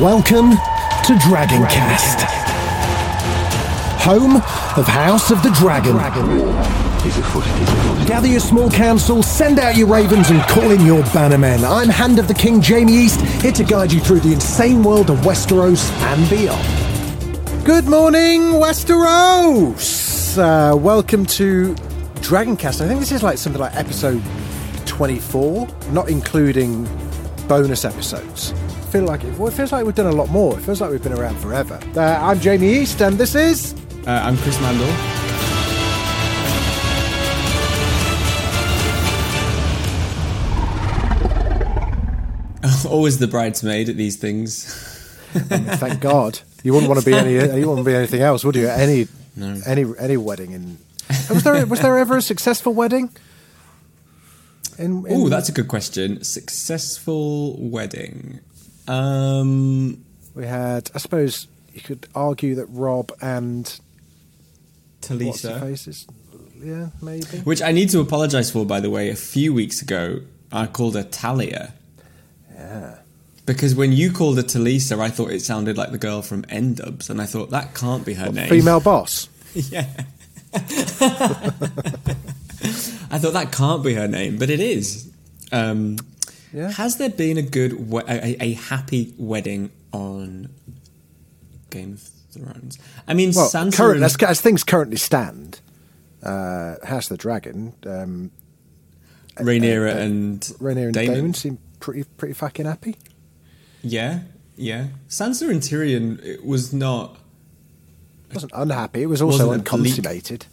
Welcome to Dragoncast, home of House of the Dragon. Gather your small council, send out your ravens, and call in your bannermen. I'm Hand of the King Jamie East, here to guide you through the insane world of Westeros and beyond. Good morning, Westeros! Uh, welcome to Dragoncast. I think this is like something like episode 24, not including bonus episodes. I feel like it, well, it feels like we've done a lot more. It feels like we've been around forever. Uh, I'm Jamie East, and this is Uh, I'm Chris Mandle. Always the bridesmaid at these things. Thank God. You wouldn't want to be any. You wouldn't be anything else, would you? Any any any wedding in. Was there was there ever a successful wedding? In, in Oh, that's a good question. Successful wedding. Um, we had. I suppose you could argue that Robb and Talisa. faces. Yeah, maybe. Which I need to apologise for, by the way. A few weeks ago, I called her Talia. Yeah. Because when you called her Talisa, I thought it sounded like the girl from N-Dubz, and I thought that can't be her name. Female boss. Yeah. I thought that can't be her name, but it is. Um, Yeah. Has there been a good, we- a, a happy wedding on Game of Thrones? I mean, Well, Sansa current, and- as, as things currently stand, uh, House of the Dragon, um, Rhaenyra and Rhaenyra and Daemon. Damon seem pretty pretty fucking happy. Yeah, yeah. Sansa and Tyrion it was not. It wasn't unhappy. It was also unconsummated.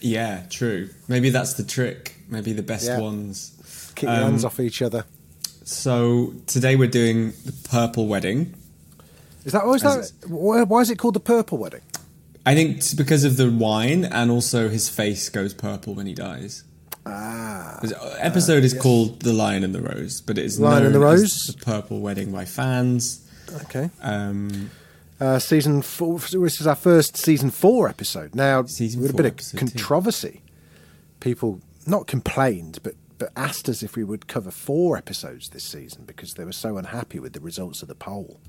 Yeah, true. Maybe that's the trick. Maybe the best Yeah. ones. Keep your Um, hands off each other. So today we're doing the purple wedding. Is that, is that why, why is it called the Purple Wedding? I think it's because of the wine, and also his face goes purple when he dies. Ah, The episode is called "The Lion and the Rose," but it is Lion and the Rose? the Purple Wedding by fans. okay. Um, Uh, season four. This is our first season four episode. Now, Season with a bit of episode two. controversy, people not complained, but but asked us if we would cover four episodes this season because they were so unhappy with the results of the poll.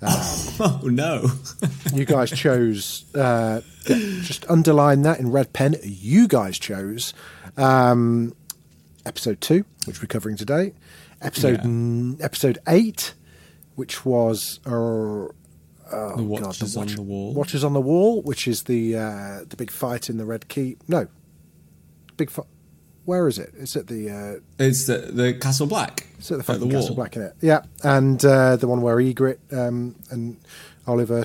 oh no! You guys chose uh, just underline that in red pen. You guys chose um, episode two, which we're covering today. Episode Yeah. n- episode eight, which was uh, oh the God, Watchers on the Wall. Watchers on the Wall, which is the uh, the big fight in the Red Keep. No, big fight. Where is it? It's at the uh, It's the, the Castle Black. it's at the At fucking the Castle wall. Black in it. Yeah, and uh, the one where Ygritte um, and Oliver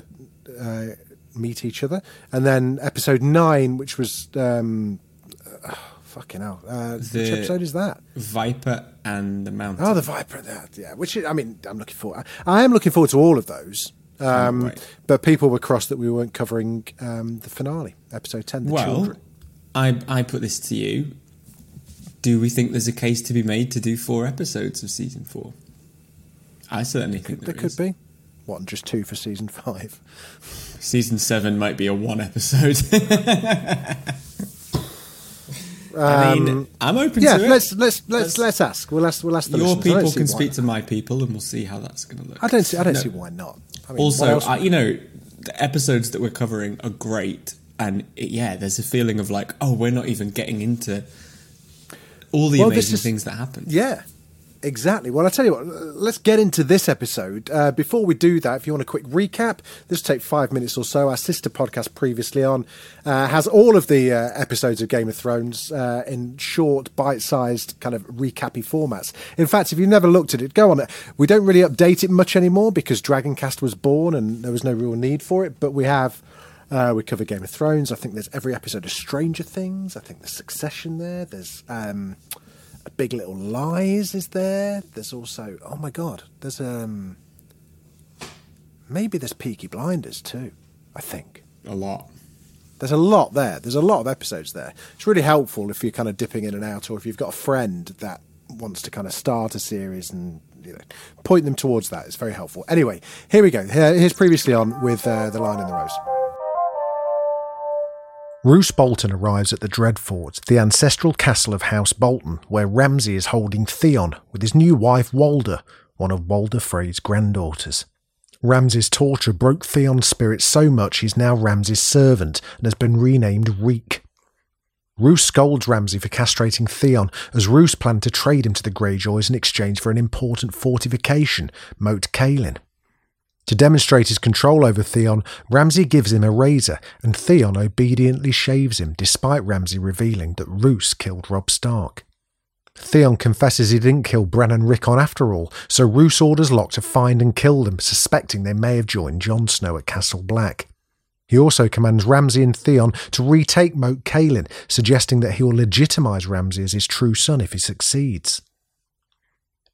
uh, meet each other, and then episode nine, which was um, uh, fucking hell. Uh, which The- episode is that? Viper and the Mountain. Oh, the Viper. That yeah. Which is, I mean, I'm looking forward. I am looking forward to all of those. Um, right. But people were cross that we weren't covering um, the finale, episode ten, the well, children. I I put this to you. Do we think there's a case to be made to do four episodes of season four? I certainly think There there could be. What, just two for season five? Season seven might be a one episode. I mean, I'm open Um, Yeah, to let's let's let's Let's- let's ask. We'll ask. We'll ask the Your listeners. I don't people can speak to my people, and we'll see how that's going to look. I don't see. I don't No. see why not. I mean, Also, I, you know, the episodes that we're covering are great, and it, yeah, there's a feeling of like, oh, we're not even getting into all the Well, amazing is- things that happened. Yeah, exactly. Well, I'll tell you what, let's get into this episode. Uh, before we do that, if you want a quick recap, this will take five minutes or so. Our sister podcast previously on uh, has all of the uh, episodes of Game of Thrones uh, in short, bite-sized kind of recappy formats. In fact, if you've never looked at it, go on it. We don't really update it much anymore because Dragoncast was born and there was no real need for it. But we have. Uh, we cover Game of Thrones. I think there's every episode of Stranger Things. I think there's Succession there. There's um, Big Little Lies is there. There's also oh my god, there's um maybe there's Peaky Blinders too. I think A lot. there's a lot there. There's a lot of episodes there. It's really helpful if you're kind of dipping in and out, or if you've got a friend that wants to kind of start a series and you know point them towards that. It's very helpful. Anyway, here we go. Here's previously on with uh, the Lion and the Rose. Roose Bolton arrives at the Dreadfort, the ancestral castle of House Bolton, where Ramsay is holding Theon with his new wife Walda, one of Walder Frey's granddaughters. Ramsay's torture broke Theon's spirit so much he's now Ramsay's servant and has been renamed Reek. Roose scolds Ramsay for castrating Theon, as Roose planned to trade him to the Greyjoys in exchange for an important fortification, Moat Cailin. To demonstrate his control over Theon, Ramsay gives him a razor, and Theon obediently shaves him, despite Ramsay revealing that Roose killed Robb Stark. Theon confesses he didn't kill Bran and Rickon after all, so Roose orders Locke to find and kill them, suspecting they may have joined Jon Snow at Castle Black. He also commands Ramsay and Theon to retake Moat Cailin, suggesting that he will legitimise Ramsay as his true son if he succeeds.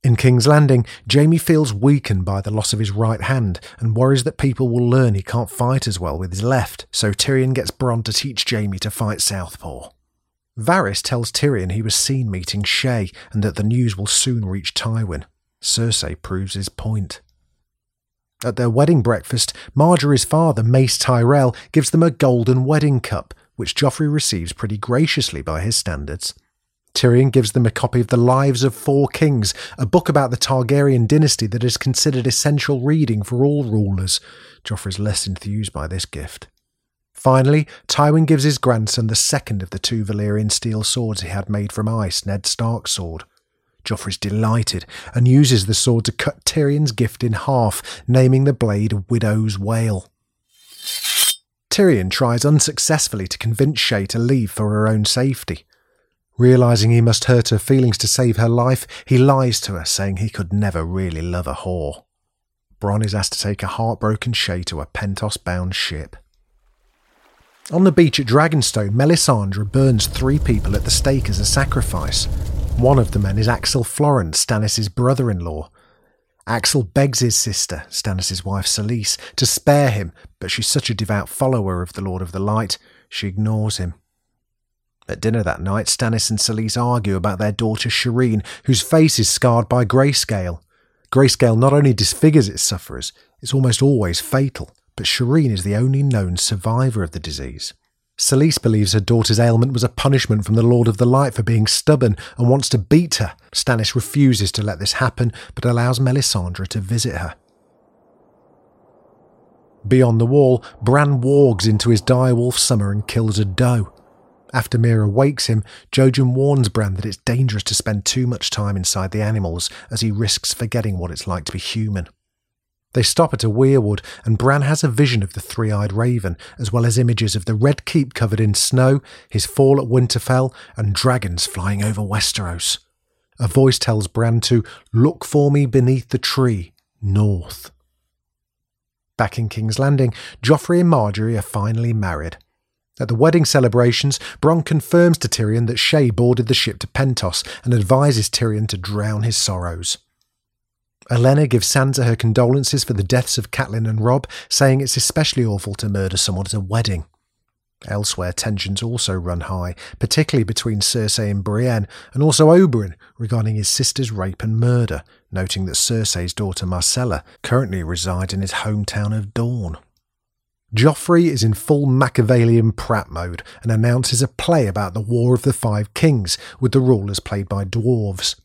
In King's Landing, Jaime feels weakened by the loss of his right hand and worries that people will learn he can't fight as well with his left, so Tyrion gets Bronn to teach Jaime to fight Southpaw. Varys tells Tyrion he was seen meeting Shae and that the news will soon reach Tywin. Cersei proves his point. At their wedding breakfast, Margaery's father, Mace Tyrell, gives them a golden wedding cup, which Joffrey receives pretty graciously by his standards. Tyrion gives them a copy of The Lives of Four Kings, a book about the Targaryen dynasty that is considered essential reading for all rulers. Joffrey's less enthused by this gift. Finally, Tywin gives his grandson the second of the two Valyrian steel swords he had made from ice, Ned Stark's sword. Joffrey's delighted and uses the sword to cut Tyrion's gift in half, naming the blade Widow's Wail. Tyrion tries unsuccessfully to convince Shae to leave for her own safety. Realizing he must hurt her feelings to save her life, he lies to her, saying he could never really love a whore. Bronn is asked to take a heartbroken Shae to a Pentos bound ship. On the beach at Dragonstone, Melisandre burns three people at the stake as a sacrifice. One of the men is Axel Florent, Stannis' brother in law. Axel begs his sister, Stannis' wife Selyse, to spare him, but she's such a devout follower of the Lord of the Light, she ignores him. At dinner that night, Stannis and Selyse argue about their daughter Shireen, whose face is scarred by grayscale. Grayscale not only disfigures its sufferers, it's almost always fatal, but Shireen is the only known survivor of the disease. Selyse believes her daughter's ailment was a punishment from the Lord of the Light for being stubborn and wants to beat her. Stannis refuses to let this happen, but allows Melisandre to visit her. Beyond the wall, Bran wargs into his direwolf summer and kills a doe. After Meera wakes him, Jojen warns Bran that it's dangerous to spend too much time inside the animals as he risks forgetting what it's like to be human. They stop at a weirwood, and Bran has a vision of the three eyed raven, as well as images of the Red Keep covered in snow, his fall at Winterfell, and dragons flying over Westeros. A voice tells Bran to look for me beneath the tree, north. Back in King's Landing, Joffrey and Margaery are finally married. At the wedding celebrations, Bronn confirms to Tyrion that Shae boarded the ship to Pentos and advises Tyrion to drown his sorrows. Olenna gives Sansa her condolences for the deaths of Catelyn and Robb, saying it's especially awful to murder someone at a wedding. Elsewhere, tensions also run high, particularly between Cersei and Brienne, and also Oberyn regarding his sister's rape and murder, noting that Cersei's daughter Myrcella currently resides in his hometown of Dorne. Joffrey is in full Machiavellian Pratt mode and announces a play about the War of the Five Kings, with the rulers played by dwarves.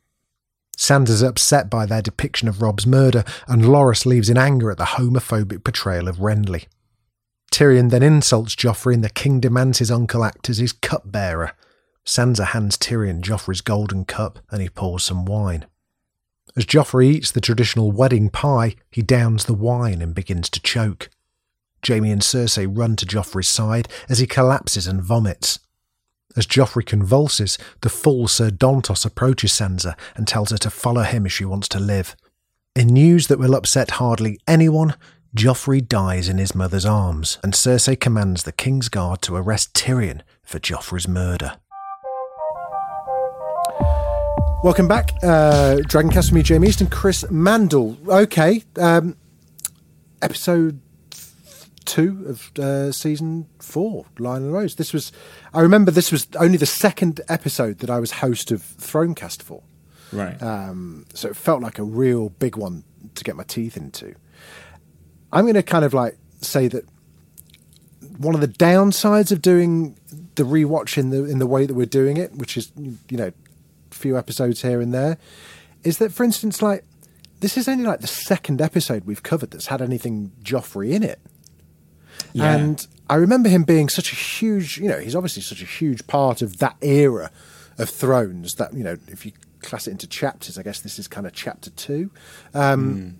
Sansa's upset by their depiction of Robb's murder, and Loras leaves in anger at the homophobic portrayal of Renly. Tyrion then insults Joffrey, and the king demands his uncle act as his cupbearer. Sansa hands Tyrion Joffrey's golden cup and he pours some wine. As Joffrey eats the traditional wedding pie, he downs the wine and begins to choke. Jaime and Cersei run to Joffrey's side as he collapses and vomits. As Joffrey convulses, the full Sir Dontos approaches Sansa and tells her to follow him if she wants to live. In news that will upset hardly anyone, Joffrey dies in his mother's arms, and Cersei commands the King's Guard to arrest Tyrion for Joffrey's murder. Welcome back, uh, Dragoncast with me, Jamie and Chris Mandle. Okay, um, episode two of uh, season four, Lionel Rose. This was, I remember this was only the second episode that I was host of Thronecast for. Right. Um, so it felt like a real big one to get my teeth into. I'm going to kind of like say that one of the downsides of doing the rewatch in the in the way that we're doing it, which is you know, a few episodes here and there, is that for instance, like this is only like the second episode we've covered that's had anything Joffrey in it. Yeah. And I remember him being such a huge, you know, he's obviously such a huge part of that era of Thrones that, you know, if you class it into chapters, I guess this is kind of chapter two. Um,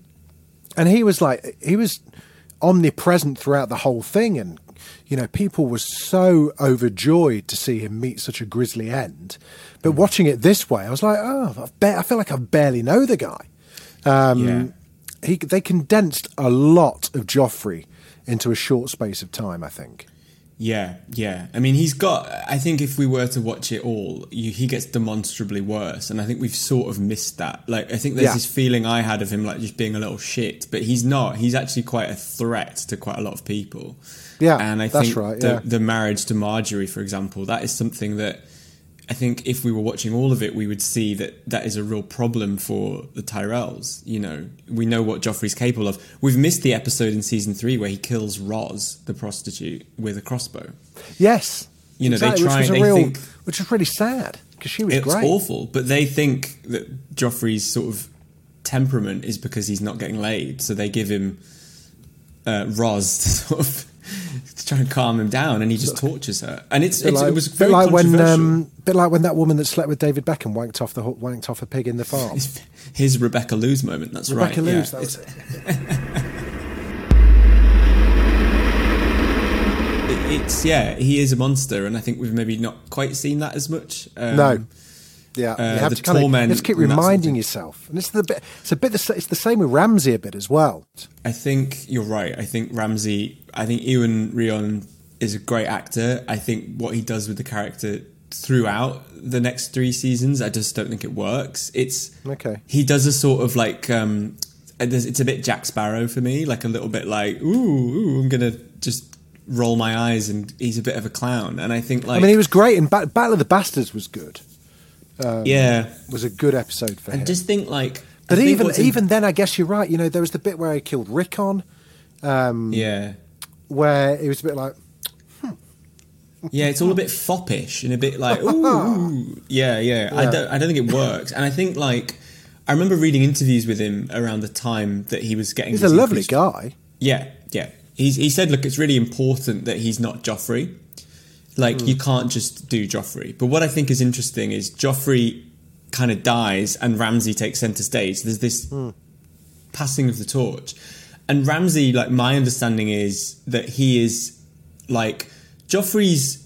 And he was like, he was omnipresent throughout the whole thing. And, you know, people were so overjoyed to see him meet such a grisly end. But watching it this way, I was like, oh, ba- I feel like I barely know the guy. Um, yeah. he they condensed a lot of Joffrey into a short space of time. I think. Yeah, yeah. I mean, he's got. I think if we were to watch it all, you, he gets demonstrably worse, and I think we've sort of missed that. Like, I think there's Yeah. this feeling I had of him like just being a little shit, but he's not. He's actually quite a threat to quite a lot of people. Yeah, and I think right, the, the marriage to Margaery, for example, that is something that I think if we were watching all of it, we would see that that is a real problem for the Tyrells. You know, we know what Joffrey's capable of. We've missed the episode in season three where he kills Ros, the prostitute, with a crossbow. Yes, You know, they try- which was real, think- which was really sad because she was It's great. awful, but they think that Joffrey's sort of temperament is because he's not getting laid, so they give him uh, Ros to sort of to try and calm him down, and he just tortures her. And it's, Bit it's like, it was bit very like when, um, bit like when that woman that slept with David Beckham wanked off the wanked off a pig in the farm. his his Rebecca Loos moment. That's Rebecca right. Loos, yeah. that was It's- it. it- it's yeah, he is a monster, and I think we've maybe not quite seen that as much. Um, No. Yeah, uh, you have the to kind of torment have to keep and that sort of reminding yourself, and it's the bit. It's a bit. The, it's the same with Ramsay a bit as well. I think you're right. I think Ramsay, I think Iwan Rheon is a great actor. I think what he does with the character throughout the next three seasons, I just don't think it works. It's Okay. He does a sort of like um, it's a bit Jack Sparrow for me, like a little bit like ooh, ooh I'm gonna just roll my eyes, and he's a bit of a clown. And I think like I mean, he was great in ba- Battle of the Bastards. Was good. yeah, Was a good episode for I him. And just think like. But think even what's in- even then, I guess you're right. You know, there was the bit where he killed Rickon, Um, yeah. Where it was a bit like, hmm. Yeah, it's all a bit foppish and a bit like ooh, ooh. Yeah, yeah, I don't I don't think it works. And I think like I remember reading interviews with him around the time that he was getting he's a lovely increased- guy. Yeah, yeah. He's, he said, look, it's really important that he's not Joffrey. Like, you hmm. can't just do Joffrey. But what I think is interesting is Joffrey kind of dies and Ramsay takes center stage. There's this hmm. passing of the torch. And Ramsay, like, my understanding is that he is, like, Joffrey's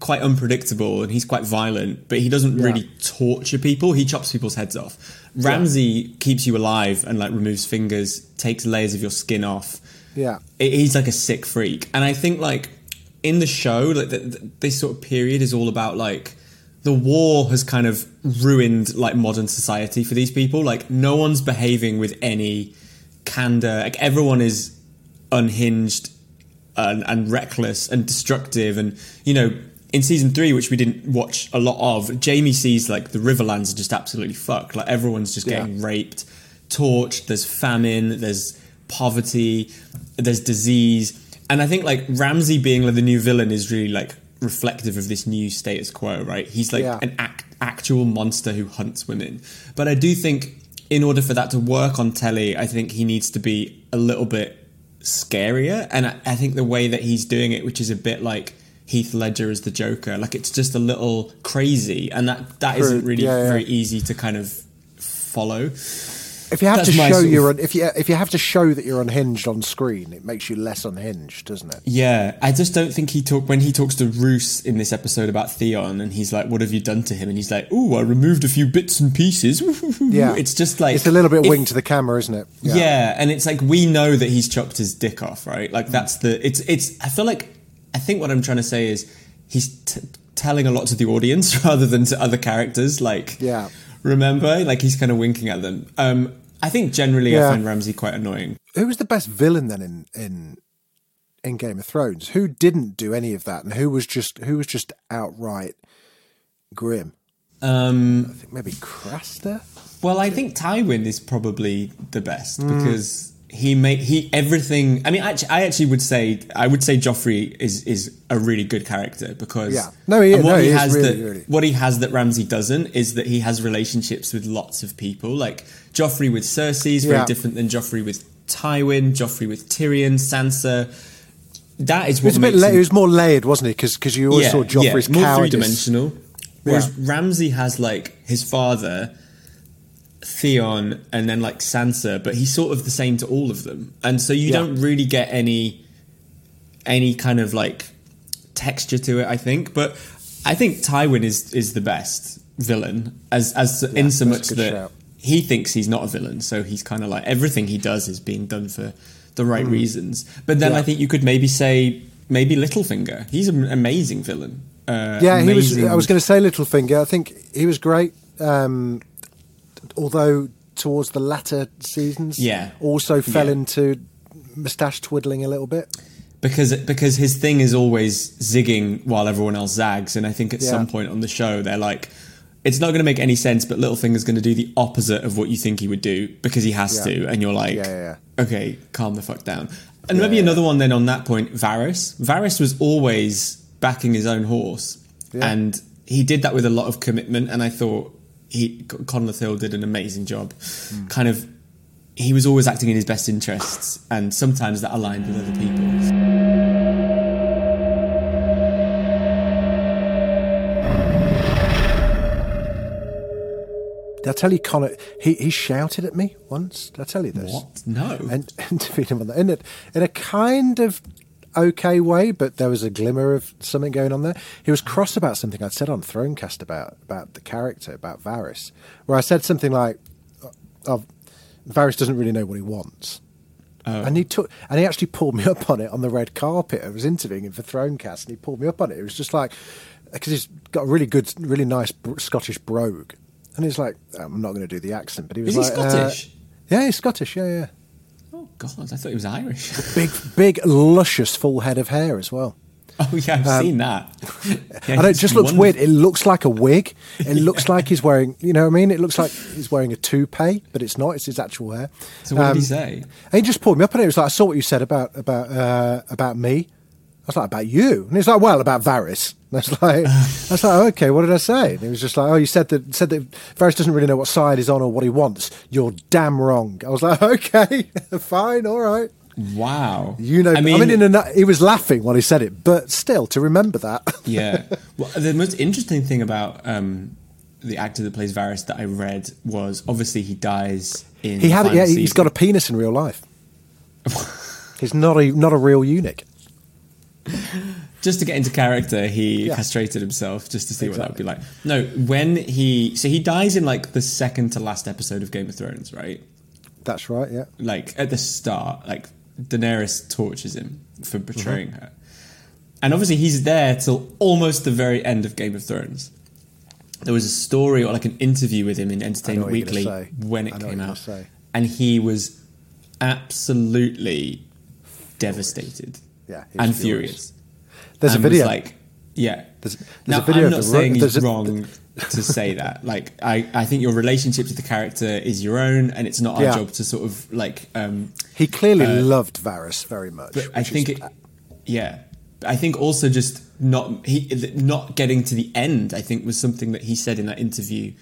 quite unpredictable and he's quite violent, but he doesn't Yeah. really torture people. He chops people's heads off. Ramsay keeps you alive and like removes fingers, takes layers of your skin off. Yeah. I- He's like a sick freak, and I think like in the show, like th th this sort of period is all about like the war has kind of ruined like modern society for these people. Like no one's behaving with any candor. Like everyone is unhinged and, and reckless and destructive. And you know, in season three, which we didn't watch a lot of, Jaime sees like the Riverlands are just absolutely fucked. Like everyone's just getting Yeah. raped, torched. There's famine. There's poverty. There's disease. And I think like Ramsay being like the new villain is really like reflective of this new status quo, right? He's like Yeah. an act, actual monster who hunts women. But I do think in order for that to work on telly, I think he needs to be a little bit scarier. And I, I think the way that he's doing it, which is a bit like Heath Ledger as the Joker. Like it's just a little crazy, and that that not really Yeah, yeah. very easy to kind of follow. If you have That's to show of- you're un- if you if you have to show that you're unhinged on screen, it makes you less unhinged, doesn't it? Yeah, I just don't think he talk when he talks to Roose in this episode about Theon, and he's like, "What have you done to him?" And he's like, "Oh, I removed a few bits and pieces." Yeah, it's just like it's a little bit if- wing to the camera, isn't it? Yeah. and it's like we know that he's chopped his dick off, right? Like that's the it's it's. I feel like I think what I'm trying to say is he's t- telling a lot to the audience rather than to other characters. Like, Yeah. remember, like he's kind of winking at them. Um, I think generally Yeah. I find Ramsay quite annoying. Who was the best villain then in in in Game of Thrones? Who didn't do any of that, and who was just who was just outright grim? Um, I think maybe Craster. Well, I think Tywin is probably the best Hmm. because he made he everything. I mean, actually, I actually would say I would say Joffrey is is a really good character because Yeah. No, he- what no, he is has really, that really. what he has that Ramsay doesn't is that he has relationships with lots of people. Like Joffrey with Cersei is very Yeah. different than Joffrey with Tywin. Joffrey with Tyrion, Sansa. That is It what was a bit. La- him- it was more layered, wasn't it? Because you always saw Joffrey's more three dimensional. Whereas Yeah. Ramsay has like his father, Theon, and then like Sansa, but he's sort of the same to all of them, and so you Yeah. don't really get any any kind of like texture to it. I think, but I think Tywin is is the best villain as as in so much that shout. He thinks he's not a villain, so he's kind of like everything he does is being done for the right reasons. But then. Yeah. I think you could maybe say maybe Littlefinger. He's an amazing villain. Uh, Yeah, he was. I was going to say Littlefinger. I think he was great. Um, although towards the latter seasons, Yeah. also fell Yeah. into moustache twiddling a little bit. because because his thing is always zigging while everyone else zags, and I think at Yeah. some point on the show they're like, it's not going to make any sense, but Littlefinger's going to do the opposite of what you think he would do because he has Yeah. to, and you're like, Yeah, yeah, okay, calm the fuck down. And maybe another one then on that point, Varys. Varys was always backing his own horse, and he did that with a lot of commitment, and I thought he Conleth Hill did an amazing job, Hmm. kind of. He was always acting in his best interests, and sometimes that aligned with other people. Did I tell you, Connor? He he shouted at me once. Did I tell you this? What? No. And, and to beat him on that in a, in a kind of okay way, but there was a glimmer of something going on there. He was cross about something I'd said on Thronecast about about the character about Varys, where I said something like, "Oh, oh Varys doesn't really know what he wants." Oh. And he took, and he actually pulled me up on it on the red carpet. I was interviewing him for Thronecast, and he pulled me up on it. It was just like because he's got a really good, really nice br- Scottish brogue, and he's like, "I'm not going to do the accent," but he was Is he like, uh, Scottish? yeah, he's Scottish. Yeah, yeah. Oh God, I thought he was Irish. Big, big, luscious, full head of hair as well. oh yeah, I've seen that. Yeah, Um, and it just looks wonderful. weird. It looks like a wig. It looks like he's wearing, you know what I mean? It looks like he's wearing a toupee, but it's not. It's his actual hair. So what did Um, he say? And he just pulled me up it. It was like, I saw what you said about about uh, about me. I was like, about you? And was like, well, about Varys. And I was like, I was like, okay, what did I say? And he was just like, oh, you said that said that Varys doesn't really know what side he's on or what he wants. You're damn wrong. I was like, okay, fine, all right. Wow. You know, I I mean, mean, in a, he was laughing when he said it, but still, to remember that. yeah. Well, the most interesting thing about um, the actor that plays Varys that I read was obviously he dies in. He had, yeah, he's got a penis in real life. he's not a not a real eunuch. Just to get into character, he Yeah. castrated himself just to see what that would be like. No, when he so he dies in like the second to last episode of Game of Thrones, right? That's right. Yeah, like at the start, like Daenerys tortures him for betraying Mm-hmm. her, and obviously he's there till almost the very end of Game of Thrones. There was a story or like an interview with him in Entertainment what you're gonna Weekly when it came out, and he was absolutely devastated Yeah, and furious. furious. there's a and was video. like, yeah. There's- there's now, a video I'm of not saying he's wrong to say that. Like, I, I think your relationship with the character is your own, and it's not our Yeah. job to sort of like um, he clearly loved Varys very much. but I think is- it, yeah. I think also just not he not getting to the end. I think was something that he said in that interview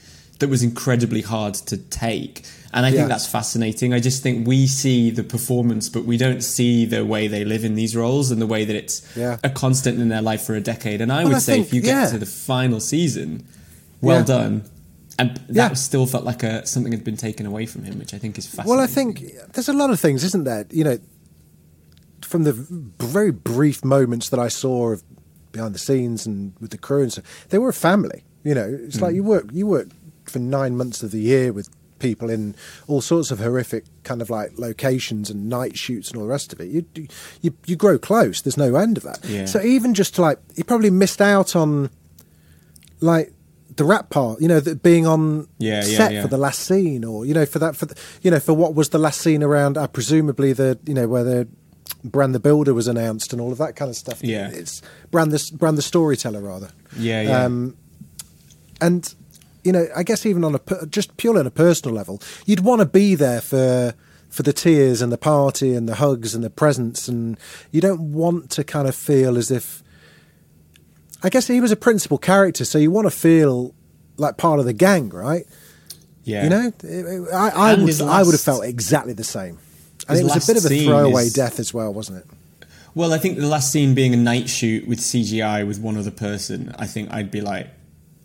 that was incredibly hard to take. And I think that's fascinating. I just think we see the performance, but we don't see the way they live in these roles and the way that it's Yeah. a constant in their life for a decade. And I Well, would I say think- if you get yeah. to the final season, well Yeah. done. And that still felt like a, something had been taken away from him, which I think is fascinating. Well, I think there's a lot of things, isn't there? You know, from the very brief moments that I saw of behind the scenes and with the crew and stuff, they were a family. You know, it's like hmm. you work you work for nine months of the year with people in all sorts of horrific kind of like locations and night shoots and all the rest of it. You you you grow close. There's no end of that. Yeah. So even just to like he probably missed out on like the rap part, you know, that being on Yeah, yeah, set yeah. for the last scene, or you know, for that, for the, you know, for what was the last scene around, uh, presumably the, you know, where the Bran the Builder was announced and all of that kind of stuff. Yeah. it's Bran the Bran the Storyteller rather. yeah, yeah. Um, and you know, I guess even on a just purely on a personal level, you'd want to be there for for the tears and the party and the hugs and the presents, and you don't want to kind of feel as if. I guess he was a principal character, so you want to feel like part of the gang, right? yeah. You know, I, I would his I would have felt exactly the same, and it was a bit of a throwaway is- death as well, wasn't it? Well, I think the last scene being a night shoot with CGI with one other person, I think I'd be like,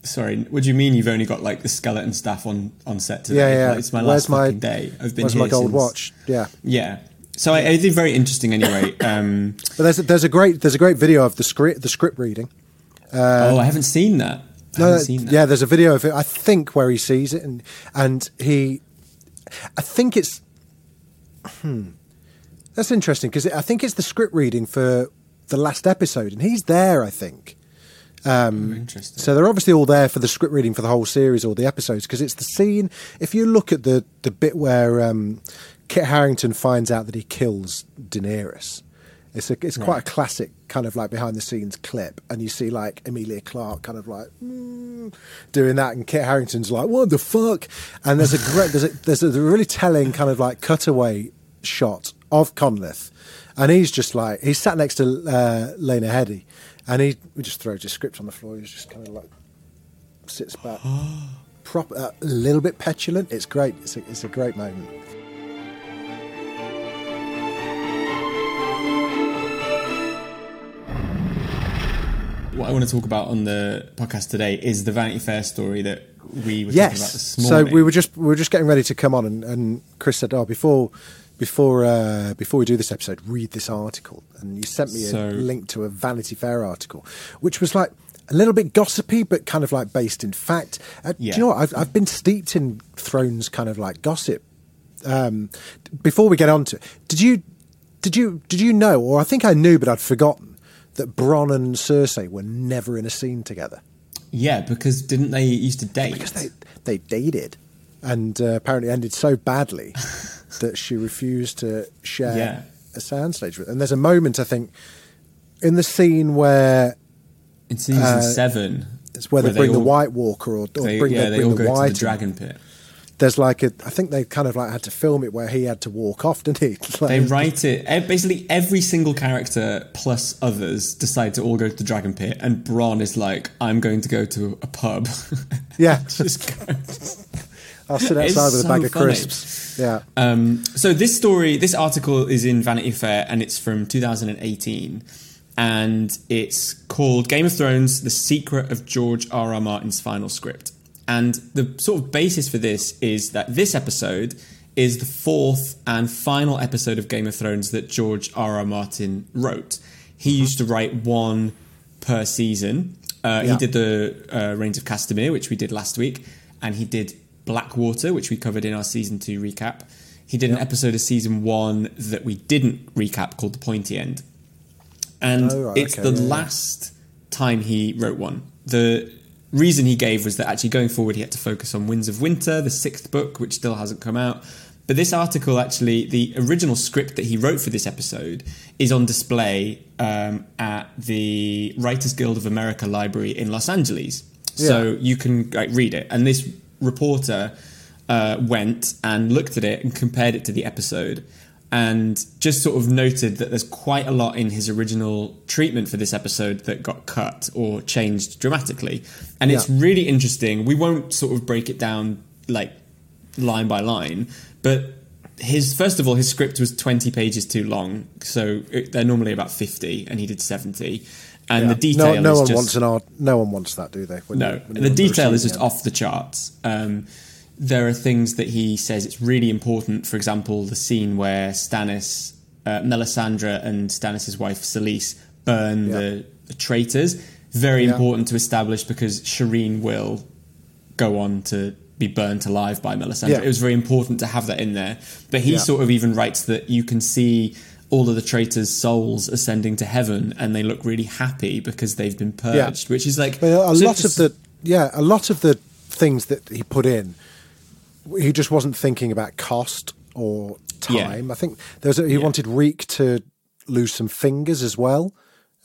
sorry, what do you mean you've only got like the skeleton staff on, on set today? Yeah, yeah. Like, it's my Where's last my- fucking day. I've been Where's here my gold since- watch? Yeah. Yeah. So I, I think very interesting anyway. Um, But there's a, there's a great there's a great video of the script the script reading. oh, I haven't seen that. I no, seen that. yeah, there's a video of it. I think where he sees it, and and he, I think it's, hmm, that's interesting because I think it's the script reading for the last episode, and he's there. I think. Um, interesting. So they're obviously all there for the script reading for the whole series or the episodes because it's the scene. If you look at the the bit where um, Kit Harington finds out that he kills Daenerys, it's a it's quite a classic kind of like behind the scenes clip, and you see like Emilia Clarke kind of like mm, doing that, and Kit Harington's like, "What the fuck?" And there's a great there's a there's a really telling kind of like cutaway shot of Conleth, and he's just like he's sat next to uh, Lena Headey, and he just throws his script on the floor. He's just kind of like sits back, prop, uh, a little bit petulant. It's great. It's a, it's a great moment. What I want to talk about on the podcast today is the Vanity Fair story that we were talking about Yes. So we were just we were just getting ready to come on, and, and Chris said, "Oh, before before uh, before we do this episode, read this article." And you sent me So- a link to a Vanity Fair article, which was like a little bit gossipy, but kind of like based in fact. Uh, Yeah. Do you know what? I've I've been steeped in Thrones kind of like gossip. Um, before we get on to it, did you did you did you know, or I think I knew, but I'd forgotten that Bronn and Cersei were never in a scene together. yeah, because didn't they used to date? because they they dated and uh, apparently ended so badly that she refused to share Yeah. a soundstage with. And there's a moment I think in the scene where in season uh, seven, it's where, they bring the all- White Walker or, or They, bring, yeah, they they bring all the go White. to the Dragon Pit. There's like a, I think they kind of like had to film it where he had to walk off, didn't he? Like- They write it. Basically, every single character plus others decide to all go to the Dragon Pit, and Bronn is like, "I'm going to go to a pub." Yeah. just go. I'll sit outside with a bag of funny. crisps. Yeah. Um, so this story, this article is in Vanity Fair, and it's from 2018, and it's called "Game of Thrones: The Secret of George R. R. Martin's Final Script." And the sort of basis for this is that this episode is the fourth and final episode of Game of Thrones that George R. R. Martin wrote. He used to write one per season. Uh, Yeah. He did the uh, Rains of Castamere, which we did last week, and he did Blackwater, which we covered in our season two recap. He did an episode of season one that we didn't recap called The Pointy End. And Oh, right, it's okay, the yeah, yeah. last time he wrote one. The reason he gave was that actually going forward he had to focus on Winds of Winter, the sixth book, which still hasn't come out. But this article, actually, the original script that he wrote for this episode is on display um, at the Writers Guild of America Library in Los Angeles. So you can like, read it. And this reporter uh, went and looked at it and compared it to the episode. and just sort of noted that there's quite a lot in his original treatment for this episode that got cut or changed dramatically. And it's really interesting. We won't sort of break it down like line by line, but his first of all his script was 20 pages too long so it, they're normally about 50 and he did 70 and Yeah. the detail no, no is one just wants an art. No one wants that, do they? When no, you- the detail is just it. off the charts. Um, there are things that he says it's really important. For example, the scene where Stannis, uh, Melisandre, and Stannis' wife Selyse burn Yeah. the, the traitors. Very Yeah. important to establish because Shireen will go on to be burnt alive by Melisandre. It was very important to have that in there. But he sort of even writes that you can see all of the traitors' souls ascending to heaven, and they look really happy because they've been purged. Which is like But a so lot of the yeah, a lot of the things that he put in, he just wasn't thinking about cost or Yeah. time. I think there was a, he wanted Reek to lose some fingers as well,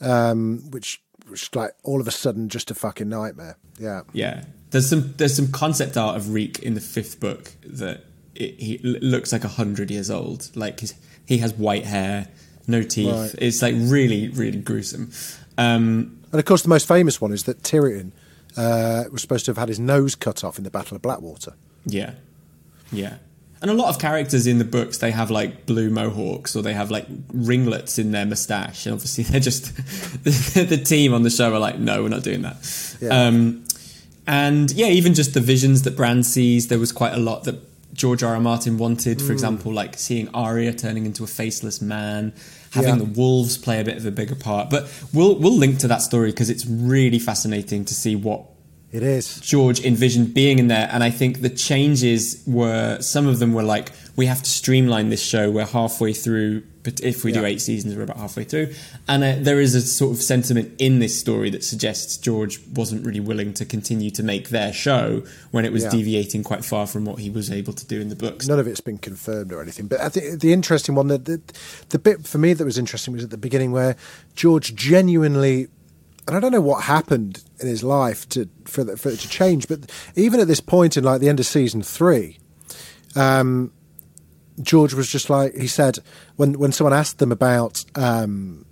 um, which which like all of a sudden just a fucking nightmare. Yeah, Yeah, there's some there's some concept art of Reek in the fifth book that it, he looks like a hundred years old. Like his, he has white hair, no teeth. Right. It's like really really gruesome. Um, and of course the most famous one is that Tyrion uh, was supposed to have had his nose cut off in the Battle of Blackwater. yeah, yeah. And a lot of characters in the books, they have like blue mohawks or they have like ringlets in their moustache. And obviously, they're just the team on the show are like, no, we're not doing that. Yeah. Um, and yeah, even just the visions that Bran sees, there was quite a lot that George R. R. Martin wanted. Mm. For example, like seeing Arya turning into a faceless man, having Yeah. the wolves play a bit of a bigger part. But we'll we'll link to that story because it's really fascinating to see what It is. George envisioned being in there. And I think the changes were some of them were like, we have to streamline this show. We're halfway through, but if we do eight seasons, we're about halfway through. And uh, there is a sort of sentiment in this story that suggests George wasn't really willing to continue to make their show when it was Yeah. deviating quite far from what he was able to do in the books. None of it's been confirmed or anything. But I think the interesting one, the, the, the bit for me that was interesting was at the beginning where George genuinely, and I don't know what happened in his life to for, the, for it to change, but even at this point in like the end of season three, um, George was just like he said when when someone asked them about um,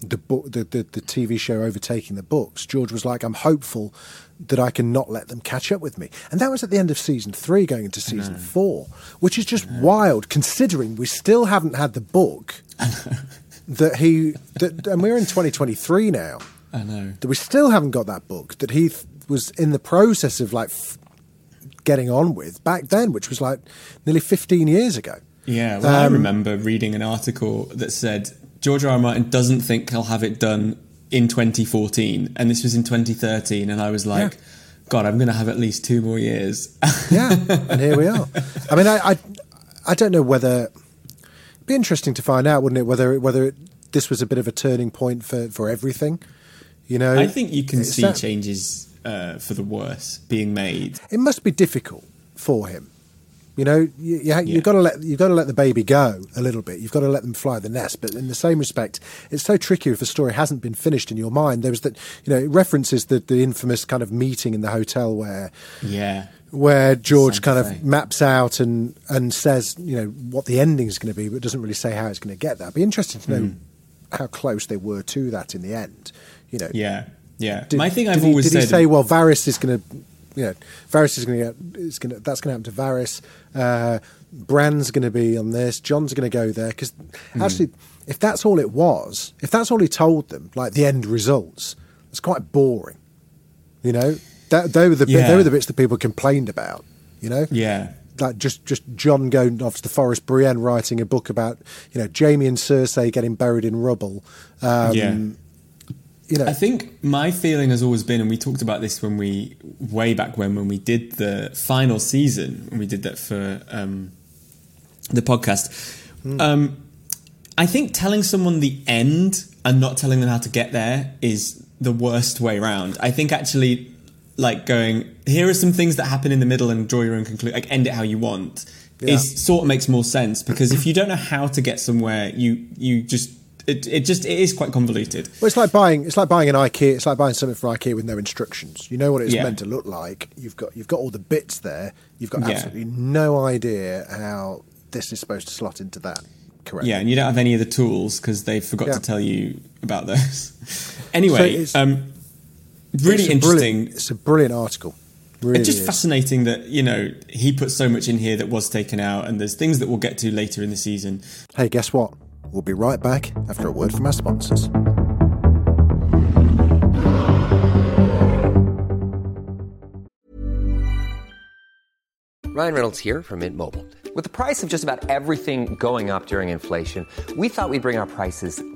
the book, the, the the TV show overtaking the books. George was like, "I'm hopeful that I can not let them catch up with me," and that was at the end of season three, going into season four, which is just wild considering we still haven't had the book that he that, and we're in 2023 now. I know. That we still haven't got that book that he th- was in the process of like f- getting on with back then, which was like nearly 15 years ago. Yeah, well, I Um, remember reading an article that said George R. R. Martin doesn't think he'll have it done in 2014, and this was in 2013, and I was like, Yeah. God, I'm going to have at least two more years. yeah, and here we are. I mean, I, I, I don't know whether it'd be interesting to find out, wouldn't it? Whether whether it, this was a bit of a turning point for for everything. You know, I think you can see that- changes uh, for the worse being made. It must be difficult for him. You know, you, you, Yeah. you've got to let you've got to let the baby go a little bit. You've got to let them fly the nest. But in the same respect, it's so tricky if a story hasn't been finished in your mind. There was that you know it references the the infamous kind of meeting in the hotel where Yeah. where George kind of maps out and and says you know what the ending is going to be, but doesn't really say how it's going to get there. It'd be interesting to know how close they were to that in the end. You know. Yeah. Yeah. did- My thing I've he, always did said. he say, well, Varys is going to, you know, Varys is going to get, is going to, that's going to happen to Varys. Uh, Bran's going to be on this. Jon's going to go there because Hmm. actually, if that's all it was, if that's all he told them, like the end results, it's quite boring. You know, that they were the bit, Yeah. they were the bits that people complained about. You know, yeah. like just just John going off to the forest, Brienne writing a book about you know Jaime and Cersei getting buried in rubble. Um, Yeah. You know, I think my feeling has always been, and we talked about this when we way back when when we did the final season, when we did that for um, the podcast. Um, I think telling someone the end and not telling them how to get there is the worst way around. I think actually, like going, here are some things that happen in the middle and draw your own conclusion, like end it how you want, Yeah. is sort of makes more sense because if you don't know how to get somewhere, you you just it, it just it is quite convoluted. Well, it's like buying it's like buying an IKEA. It's like buying something from IKEA with no instructions. You know what it's Yeah. meant to look like. You've got you've got all the bits there. You've got Yeah. absolutely no idea how this is supposed to slot into that. correct. Yeah, and you don't have any of the tools because they forgot Yeah. to tell you about those. anyway, it's- um, really It's interesting. It's a brilliant article. Really it's just is. fascinating that you know he put so much in here that was taken out, and there's things that we'll get to later in the season. Hey, guess what? We'll be right back after a word from our sponsors. Ryan Reynolds here from Mint Mobile. With the price of just about everything going up during inflation, we thought we'd bring our prices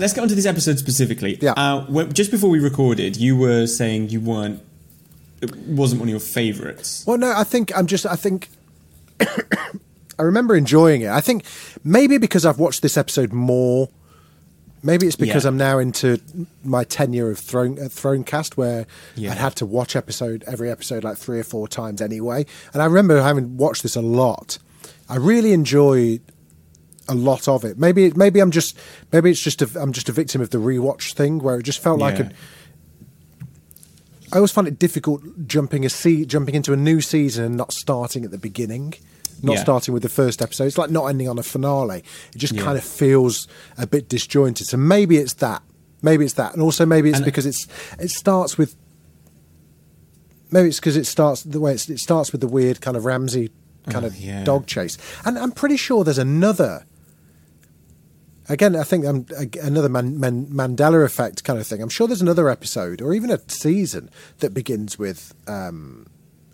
Let's get onto this episode specifically. Yeah. Uh, when, just before we recorded, you were saying you weren't. It wasn't one of your favourites. Well, no, I think I'm just. I think I remember enjoying it. I think maybe because I've watched this episode more. Maybe it's because Yeah. I'm now into my tenure of Throne uh, Thronecast, where Yeah. I'd had to watch episode every episode like three or four times anyway. And I remember having watched this a lot. I really enjoyed a lot of it. Maybe maybe I'm just maybe it's just a, I'm just a victim of the rewatch thing, where it just felt like Yeah. a, I always find it difficult jumping a se- jumping into a new season and not starting at the beginning, not Yeah. starting with the first episode. It's like not ending on a finale. It just Yeah. kind of feels a bit disjointed. So maybe it's that. Maybe it's that, and also maybe it's And- because it's it starts with. Maybe it's because it starts the way it's, it starts with the weird kind of Ramsay kind Oh, of yeah. dog chase, and I'm pretty sure there's another. Again, I think um, ag- another Man- Man- Mandela effect kind of thing. I'm sure there's another episode or even a season that begins with um,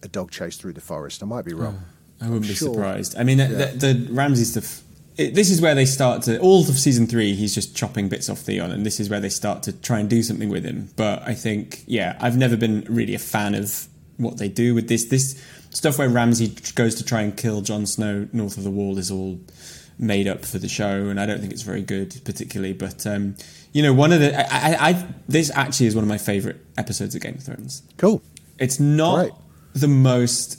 a dog chase through the forest. I might be wrong. I wouldn't I'm be sure. surprised. I mean, the, the, the Ramsay stuff. It, this is where they start to. All of season three, he's just chopping bits off Theon, and this is where they start to try and do something with him. But I think, yeah, I've never been really a fan of what they do with this. This stuff where Ramsay goes to try and kill Jon Snow north of the Wall is all made up for the show, and I don't think it's very good, particularly. But um, you know, one of the I, I, I this actually is one of my favorite episodes of Game of Thrones. Cool. It's not Right. the most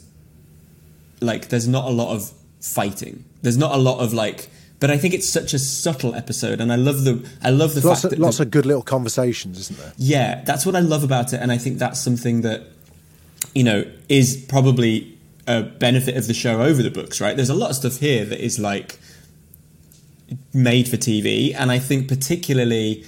like there's not a lot of fighting. There's not a lot of like but I think it's such a subtle episode and I love the I love the Lots fact of, that lots the- of good little conversations, isn't there? yeah, that's what I love about it, and I think that's something that you know is probably a benefit of the show over the books. Right? There's a lot of stuff here that is like made for TV, and I think particularly,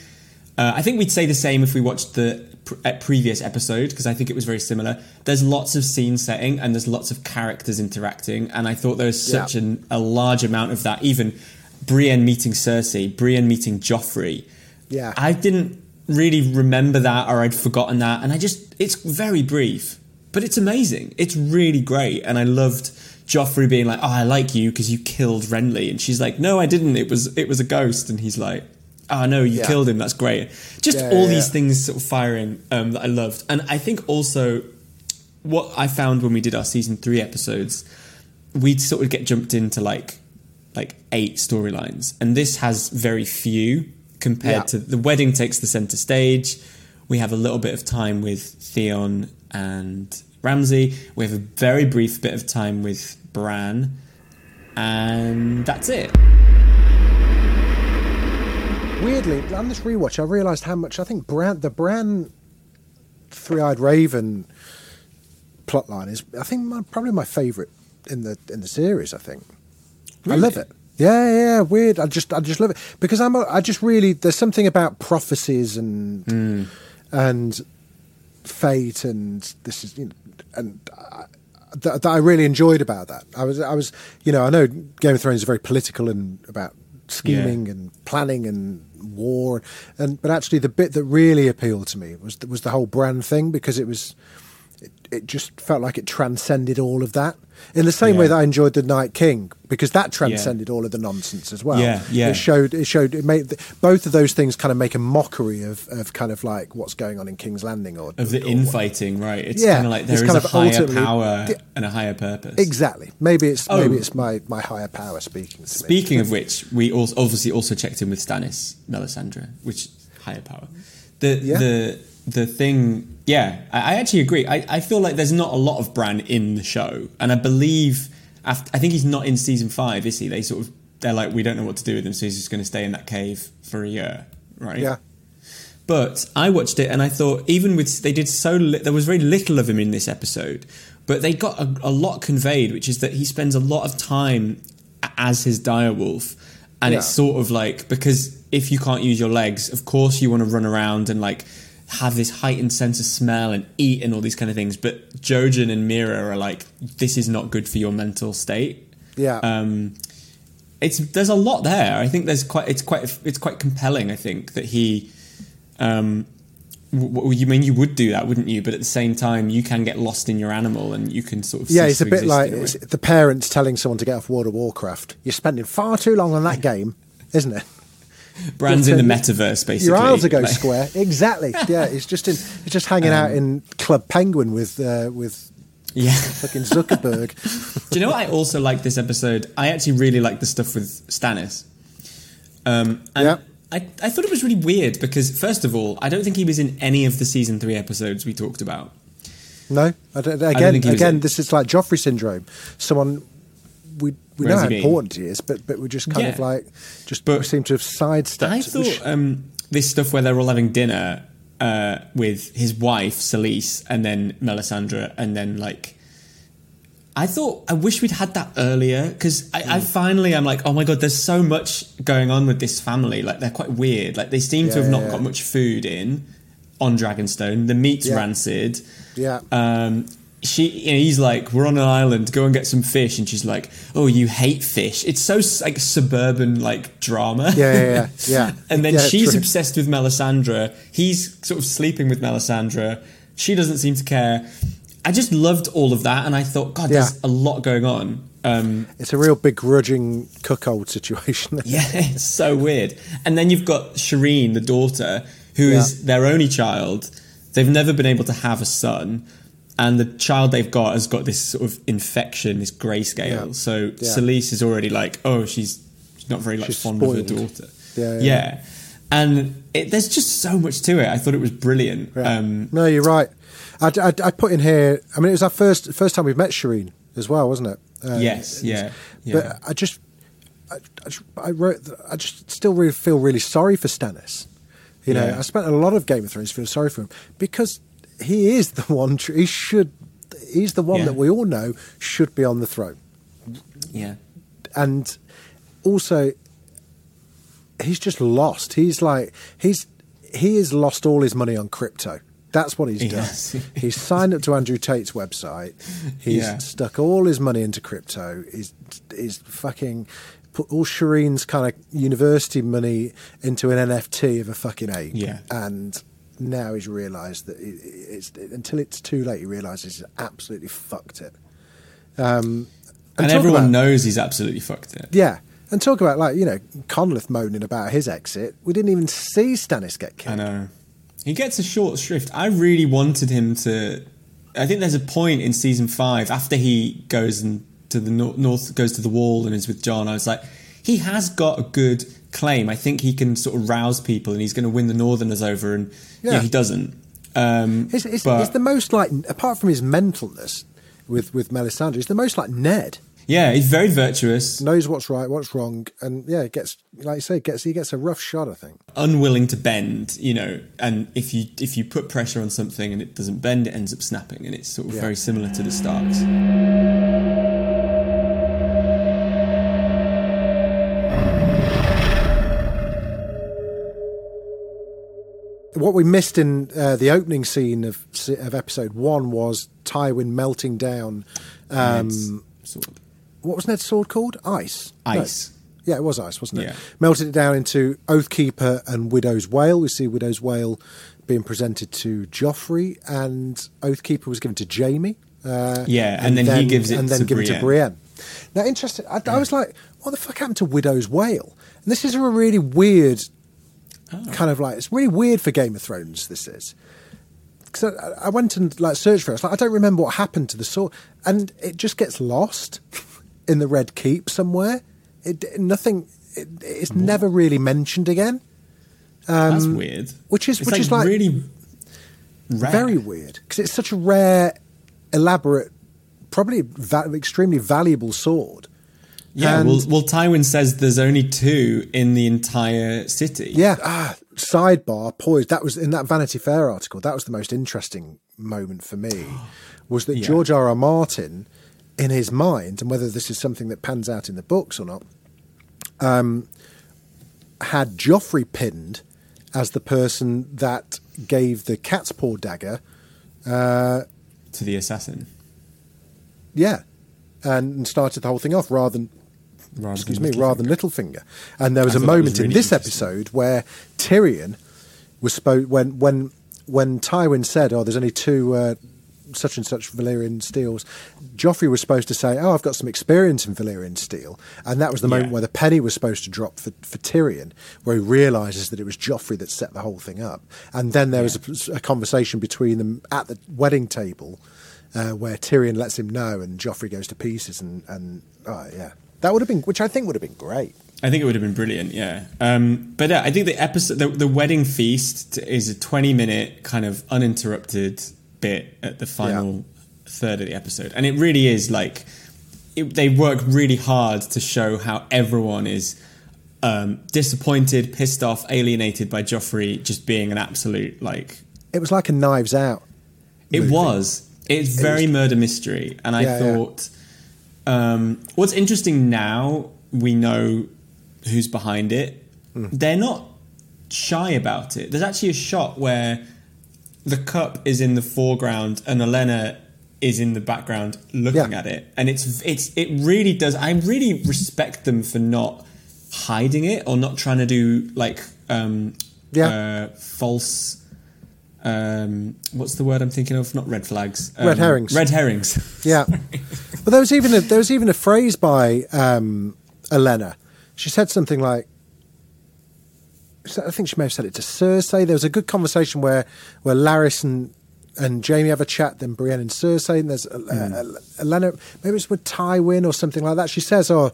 uh, I think we'd say the same if we watched the pr- uh, previous episode because I think it was very similar. There's lots of scene setting and there's lots of characters interacting, and I thought there was such Yeah. an, a large amount of that. Even Brienne meeting Cersei, Brienne meeting Joffrey. Yeah. I didn't really remember that or I'd forgotten that. And I just, it's very brief, but it's amazing. It's really great. And I loved Joffrey being like, oh, I like you because you killed Renly. And she's like, no, I didn't. It was, it was a ghost. And he's like, oh, no, you Yeah. killed him. That's great. Just Yeah, all yeah, these things sort of firing um, that I loved. And I think also what I found when we did our season three episodes, we'd sort of get jumped into like like eight storylines, and this has very few compared to the wedding takes the center stage. We have a little bit of time with Theon and Ramsay. We have a very brief bit of time with Bran, and that's it. Weirdly, on this rewatch, I realised how much I think Bran, the Bran three-eyed raven plotline is. I think my, probably my favourite in the in the series. I think I love it. Yeah, yeah, weird. I just, I just love it because I'm. A, I just really. There's something about prophecies and hmm. and fate and this is you know, and I, that, that I really enjoyed about that. I was, I was, you know, I know Game of Thrones is very political and about scheming Yeah. and planning and war, and but actually the bit that really appealed to me was was the whole Bran thing because it was. It, just felt like it transcended all of that in the same way that I enjoyed the Night King because that transcended all of the nonsense as well. Yeah, yeah. It showed. It showed. It made both of those things kind of make a mockery of, of kind of like what's going on in King's Landing or Of the or- infighting, right? It's Yeah, kind of like there is a higher power Yeah. and a higher purpose. Exactly. Maybe it's Oh. maybe it's my, my higher power speaking. To me. Speaking of which, we also obviously also checked in with Stannis Melisandre, which higher power. The Yeah. the the thing, yeah, I, I actually agree. I, I feel like there's not a lot of Bran in the show, and I believe after, I think he's not in season five, is he? They sort of they're like we don't know what to do with him, so he's just going to stay in that cave for a year, right? yeah, But I watched it and I thought, even with they did so li- there was very little of him in this episode, but they got a, a lot conveyed, which is that he spends a lot of time as his direwolf, and it's sort of like because if you can't use your legs, of course you want to run around and like have this heightened sense of smell and eat and all these kind of things. But Jojen and Meera are like, this is not good for your mental state yeah. um, it's there's a lot there. I think there's quite it's quite it's quite compelling. I think that he, um, w- you mean you would do that, wouldn't you? But at the same time, you can get lost in your animal and you can sort of yeah, it's a bit like a the parents telling someone to get off World of Warcraft. You're spending far too long on that game, isn't it? Bran's in the metaverse, basically. Your are go Like- square. Exactly. Yeah, it's just in. It's just hanging out in Club Penguin with uh, with Yeah. fucking Zuckerberg. Do you know what I also like this episode? I actually really like the stuff with Stannis. Um, and Yeah. I, I thought it was really weird because, first of all, I don't think he was in any of the season three episodes we talked about. No, I don't, don't again, think he was again, in- this is like Joffrey syndrome. Someone we we know how important he is, but but we just kind of like just But seem to have sidestepped. I thought sh- um, this stuff where they're all having dinner uh, with his wife Selyse and then Melisandre and then like I thought I wish we'd had that earlier because I, Hmm. I finally I'm like oh my god there's so much going on with this family like they're quite weird like they seem to Yeah, have not yeah. got much food in on Dragonstone the meat's Yeah. rancid Yeah. um, she, you know, he's like, we're on an island, go and get some fish, and she's like, oh, you hate fish. It's so like suburban like drama. Yeah, yeah, yeah, yeah. and then Yeah, she's true. obsessed with Melisandre. He's sort of sleeping with Melisandre. She doesn't seem to care. I just loved all of that, and I thought, God, there's a lot going on. Um, it's a real begrudging cuckold situation. yeah, it's so weird. And then you've got Shireen, the daughter, who is Yeah. their only child. They've never been able to have a son. And the child they've got has got this sort of infection, this grayscale. Yeah. So Yeah. Selyse is already like, oh, she's she's not very like She's fond of her daughter. Yeah, yeah. And it, there's just so much to it. I thought it was brilliant. Yeah. Um, no, you're right. I, I, I put in here. I mean, it was our first first time we've met Shireen as well, wasn't it? Uh, Yes, yeah, yeah. But I just, I, I, just- I wrote. I just still really feel really sorry for Stannis. You know, Yeah. I spent a lot of Game of Thrones feeling sorry for him because he is the one. He should. He's the one Yeah. that we all know should be on the throne, yeah. and also he's just lost. He's like he's he has lost all his money on crypto. That's what he's done. has. he's signed up to Andrew Tate's website. He's Yeah. stuck all his money into crypto. He's he's fucking put all Shireen's kind of university money into an NFT of a fucking ape. Yeah. And now he's realised that it, it's until it's too late. He realises he's absolutely fucked it. Um, And, talk everyone about- knows he's absolutely fucked it. yeah. And talk about like you know Conleth moaning about his exit. We didn't even see Stannis get killed. I know. He gets a short shrift. I really wanted him to. I think there's a point in season five after he goes and to the nor- north, goes to the wall and is with Jon. I was like, he has got a good claim. I think he can sort of rouse people and he's going to win the Northerners over. And yeah, Yeah. he doesn't. Um, He's, he's, but- he's the most like apart from his mentalness with with Melisandre, he's the most like Ned. Yeah, he's very virtuous, knows what's right, what's wrong, and yeah, gets like you say, gets he gets a rough shot. I think. unwilling to bend. You know, and if you if you put pressure on something and it doesn't bend, it ends up snapping, and it's sort of Yeah. very similar to the Starks. What we missed in uh, the opening scene of of episode one was Tywin melting down. Um, what was Ned's sword called? Ice. No. Ice. Yeah, it was ice, wasn't it? Yeah. Melted it down into Oathkeeper and Widow's Wail. We see Widow's Wail being presented to Joffrey, and Oathkeeper was given to Jaime. Uh, Yeah, and then he gives it and then to given to Brienne. Brienne. Now, interesting. I, I was like, what the fuck happened to Widow's Wail? And this is a really weird Oh. kind of like it's really weird for Game of Thrones. This is because I, I went and like searched for it. I was like, I don't remember what happened to the sword, and it just gets lost in the Red Keep somewhere. It nothing. It, it's never really mentioned again, That's weird. Um, which is- It's which is like- really rare. very weird because it's such a rare, elaborate, probably va- extremely valuable sword. Yeah, And- well, well, Tywin says there's only two in the entire city. Yeah. Ah, sidebar, poised. That was in that Vanity Fair article. That was the most interesting moment for me. Was that Yeah. George R. R. Martin, in his mind, and whether this is something that pans out in the books or not, um, had Joffrey pinned as the person that gave the cat's paw dagger. to the assassin. Yeah. And started the whole thing off rather than Rather excuse me, rather than Littlefinger. And there was I a that was moment in this episode where Tyrion was spoke when when when Tywin said, "Oh, there's only two uh, such and such Valyrian steels." Joffrey was supposed to say, "Oh, I've got some experience in Valyrian steel," and that was the moment Yeah. where the penny was supposed to drop for, for Tyrion, where he realizes that it was Joffrey that set the whole thing up. And then there was a, a conversation between them at the wedding table. Uh, where Tyrion lets him know, and Joffrey goes to pieces, and and oh, yeah, that would have been, which I think would have been great. I think it would have been brilliant, yeah. Um, but yeah, I think the episode, the, the wedding feast, is a twenty-minute kind of uninterrupted bit at the final third of the episode, and it really is like it, they work really hard to show how everyone is um, disappointed, pissed off, alienated by Joffrey just being an absolute like It was like a Knives Out. It movie. was. It's very murder mystery, and I Yeah, yeah. Um, what's interesting now we know who's behind it. Hmm. They're not shy about it. There's actually a shot where the cup is in the foreground and Olenna is in the background looking Yeah. at it, and it's it's it really does. I really respect them for not hiding it or not trying to do like um, Yeah. uh, false. Um, what's the word I'm thinking of? Not red flags. Um, Red herrings. Red herrings. Yeah. but there was even a, there was even a phrase by um, Olenna. She said something like, I think she may have said it to Cersei. There was a good conversation where where Loras and and Jaime have a chat, then Brienne and Cersei, and there's uh, uh, Olenna. Maybe it's with Tywin or something like that. She says, "Oh,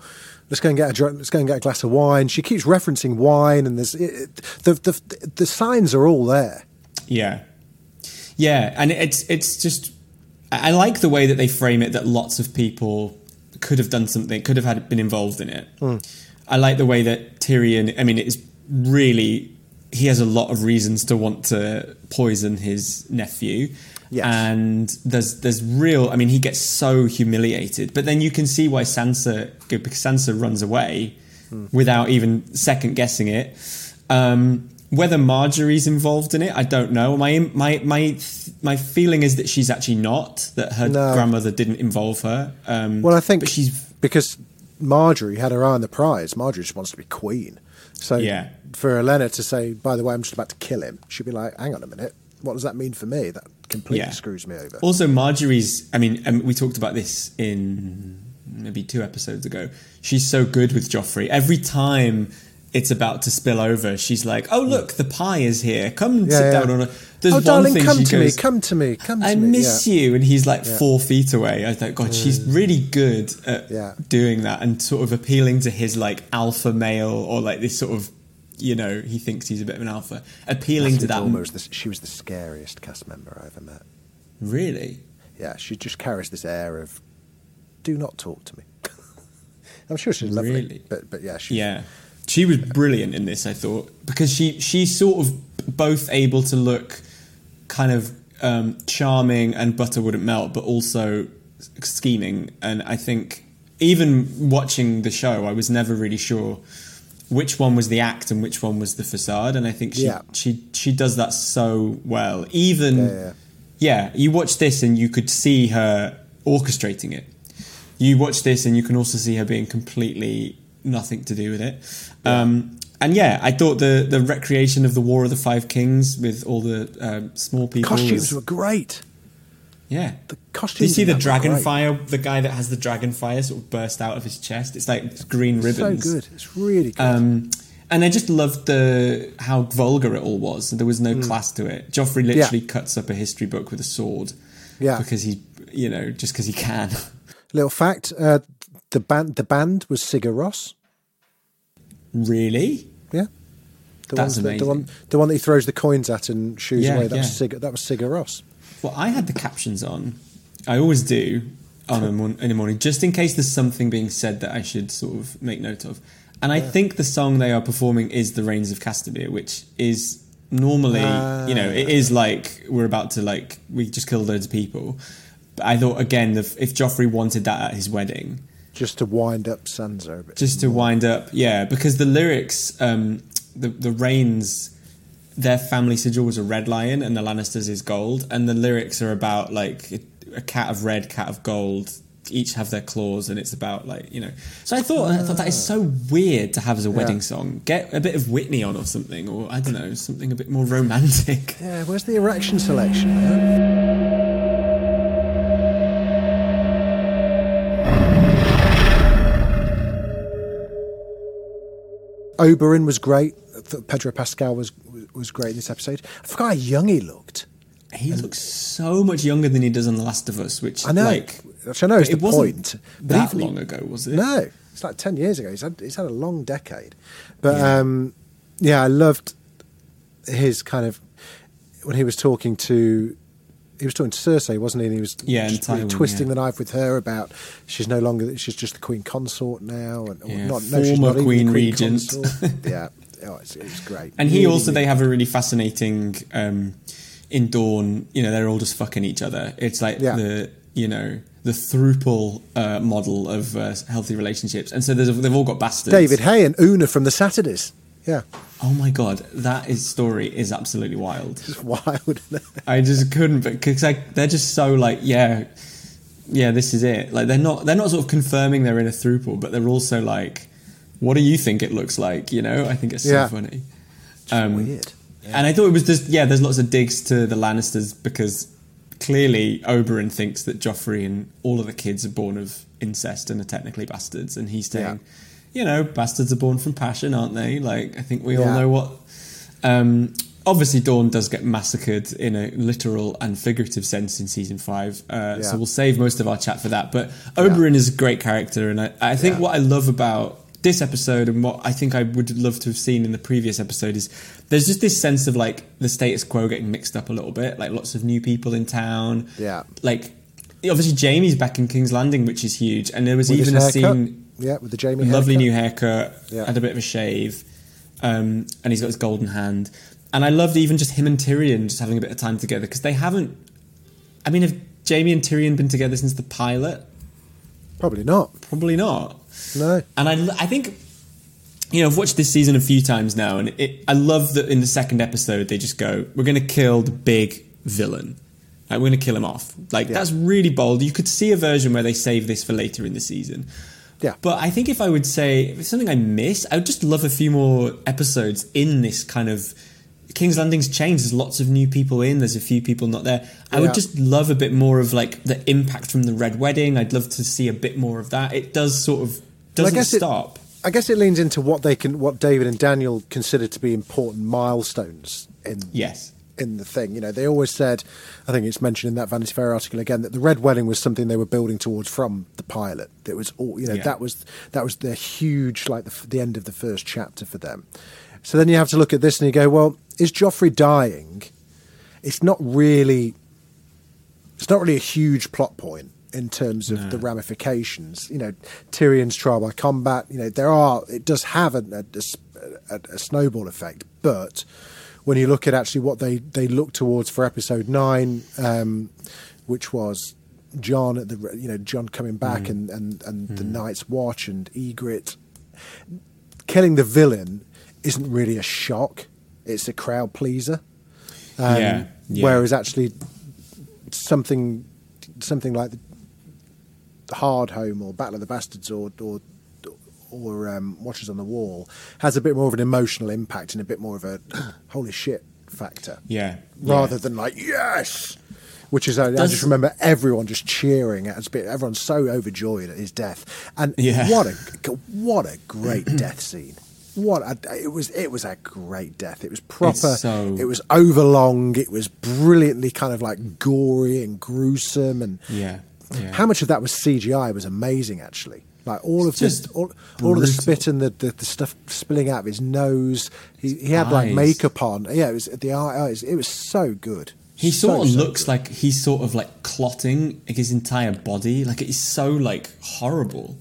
let's go and get a let's go and get a glass of wine." She keeps referencing wine, and there's it, it- the, the the signs are all there. Yeah, yeah, and it's it's just I like the way that they frame it that lots of people could have done something, could have had been involved in it. I like the way that Tyrion. I mean, it's really he has a lot of reasons to want to poison his nephew. Yes. And there's there's real. I mean, he gets so humiliated, but then you can see why Sansa because Sansa runs away without even second guessing it. Um, whether Margaery's involved in it, I don't know. My my my my feeling is that she's actually not. That her No. grandmother didn't involve her. Um, Well, I think but she's because Margaery had her eye on the prize. Margaery just wants to be queen. So Yeah. for Olenna to say, by the way, I'm just about to kill him, she'd be like, hang on a minute, what does that mean for me? That completely Yeah. screws me over. Also, Margaery's. I mean, um, we talked about this in maybe two episodes ago. She's so good with Joffrey. Every time it's about to spill over, she's like, "Oh, look, the pie is here. Come and Yeah, sit yeah. down on a." There's oh, one darling, thing come she to goes, me, come to me, come to I me. I miss Yeah. Mm. you, and he's like four feet away. I thought, God, she's really good at doing that and sort of appealing to his like alpha male or like this sort of, you know, he thinks he's a bit of an alpha, appealing to that. Was the, she was the scariest cast member I ever met. Really? Yeah, she just carries this air of, do not talk to me. I'm sure she's lovely, Really? but but yeah, she's, Yeah, she was brilliant in this. I thought because she she's sort of both able to look kind of um, charming and butter wouldn't melt, but also scheming. And I think even watching the show, I was never really sure which one was the act and which one was the facade. And I think she Yeah. she she does that so well. Even Yeah, yeah. yeah, you watch this and you could see her orchestrating it. You watch this and you can also see her being completely nothing to do with it. Um, and yeah, I thought the the recreation of the War of the Five Kings with all the um, small people costumes was- were great. yeah. The Do you see the dragon fire? The guy that has the dragon fire sort of burst out of his chest. It's like green So ribbons. good. It's really good. Um, and I just loved the how vulgar it all was. There was no class to it. Joffrey literally cuts up a history book with a sword. Yeah. because he, you know, just because he can. Little fact: uh, the band the band was Sigur Rós. really? Yeah. The That's ones that- the amazing. one, the one that he throws the coins at and shoos Yeah, away. That was yeah. Sigur, that was Sigur Rós. Well, I had the captions on. I always do on a mon- in the morning, just in case there's something being said that I should sort of make note of. And I think the song they are performing is "The Rains of Castamere," which is normally, you know, it is ah. like we're about to like we just killed loads of people. But I thought again, the, if Joffrey wanted that at his wedding, Just to wind up Sansa a bit. just to wind up, yeah, because the lyrics, um, the the Reynes, their family sigil was a red lion, and the Lannisters is gold, and the lyrics are about like a, a cat of red, cat of gold. Each have their claws, and it's about like you know. So I thought I thought that is so weird to have as a wedding song. Get a bit of Whitney on or something, or I don't know, something a bit more romantic. Yeah, where's the erection selection? Huh? Oberyn was great. Pedro Pascal was was great in this episode. I forgot how young he looked. He looks so much younger than he does in The Last of Us, which I know, like which I know is it the wasn't point. But That even- long ago, was it? No, it's like ten years ago. He's had he's had a long decade, but yeah. um, yeah, I loved his kind of when he was talking to he was talking to Cersei, wasn't he? And he was Yeah, in just really Tywin, twisting yeah. the knife with her about she's no longer she's just the queen consort now, and Yeah, not no, she's former not queen queen regent. yeah, oh, it's, it's great. And he Really, also, they have a really fascinating um, in Dorne. You know, they're all just fucking each other. It's like Yeah. the you know the throuple uh, model of uh, healthy relationships, and so there's, they've all got bastards. David Haye and Una from the Saturdays. Yeah, Oh my god, that is story is absolutely wild. it's wild. I just couldn't, because they're just so like yeah, yeah, this is it. Like they're not they're not sort of confirming they're in a throuple, but they're also like, what do you think it looks like? You know, I think it's so Yeah. funny. Um, Weird. And I thought it was just yeah. There's lots of digs to the Lannisters because clearly Oberyn thinks that Joffrey and all of the kids are born of incest and are technically bastards, and he's saying, you know, bastards are born from passion, aren't they? Like I think we all know what. Um, obviously, Dorne does get massacred in a literal and figurative sense in season five, uh, Yeah. so we'll save most of our chat for that. But Oberyn is a great character, and I, I think Yeah. what I love about this episode and what I think I would love to have seen in the previous episode is there's just this sense of like the status quo getting mixed up a little bit, like lots of new people in town. Yeah. Like obviously Jaime's back in King's Landing, which is huge, and there was With even a scene, Yeah, with the Jaime lovely haircut. new haircut, Yeah. had a bit of a shave, um, and he's got his golden hand. And I loved even just him and Tyrion just having a bit of time together because they haven't. I mean, have Jaime and Tyrion been together since the pilot? Probably not. Probably not. No. And I, I think, you know, I've watched this season a few times now, and it, I love that in the second episode they just go, "We're going to kill the big villain. Like, we're going to kill him off." Like Yeah. that's really bold. You could see a version where they save this for later in the season. Yeah. But I think if I would say if it's something I miss, I would just love a few more episodes in this kind of. King's Landing's changed. There's lots of new people in. There's a few people not there. I Yeah. would just love a bit more of like the impact from the Red Wedding. I'd love to see a bit more of that. It does sort of Well, I doesn't guess it- stop. I guess it leans into what they can, what David and Daniel consider to be important milestones in Yes. In the thing. You know, they always said, I think it's mentioned in that Vanity Fair article again, that the Red Wedding was something they were building towards from the pilot. It was all, you know, Yeah. that was that was the huge, like the, the end of the first chapter for them. So then you have to look at this and you go, well, is Joffrey dying? It's not really, it's not really a huge plot point in terms of the ramifications. You know, Tyrion's trial by combat. You know, there are it does have a, a, a, a snowball effect, but when you look at actually what they they look towards for episode nine, um, which was Jon at the you know Jon coming back and and and the Night's Watch and Ygritte killing the villain isn't really a shock. It's a crowd pleaser. Um, Yeah, yeah. Whereas actually something something like the Hardhome or Battle of the Bastards or or or um, Watchers on the Wall has a bit more of an emotional impact and a bit more of a holy shit factor Yeah. rather yeah. than like yes, which is I, I just remember everyone just cheering at his bit. Everyone's so overjoyed at his death, and Yeah. what a what a great death scene. What a, it was! It was a great death. It was proper. so- It was overlong. It was brilliantly kind of like gory and gruesome. And Yeah, yeah. how much of that was CGI was amazing. Actually, like all of just the all, all of the spit and the, the, the stuff spilling out of his nose. He, he had like makeup on. Yeah, it was the eyes. It was so good. He So, sort of so looks good. like he's sort of like clotting like his entire body. Like it's so like horrible.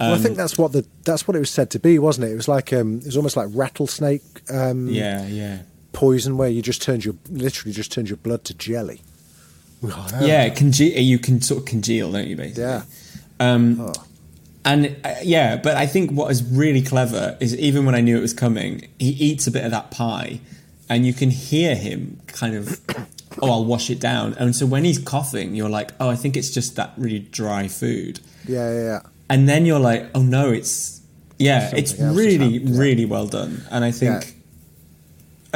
Well, I Um, think that's what the that's what it was said to be, wasn't it? It was like um, it was almost like rattlesnake um, yeah, yeah, poison, where you just turned your literally just turned your blood to jelly. yeah. Conge- you can sort of congeal, don't you? Basically, Yeah. Um, Oh. And uh, yeah, but I think what is really clever is even when I knew it was coming, he eats a bit of that pie, and you can hear him kind of, oh, I'll wash it down. And so when he's coughing, you're like, oh, I think it's just that really dry food. Yeah, yeah, yeah. and then you're like, oh no, it's yeah, Something it's really, really well done, and I think Yeah.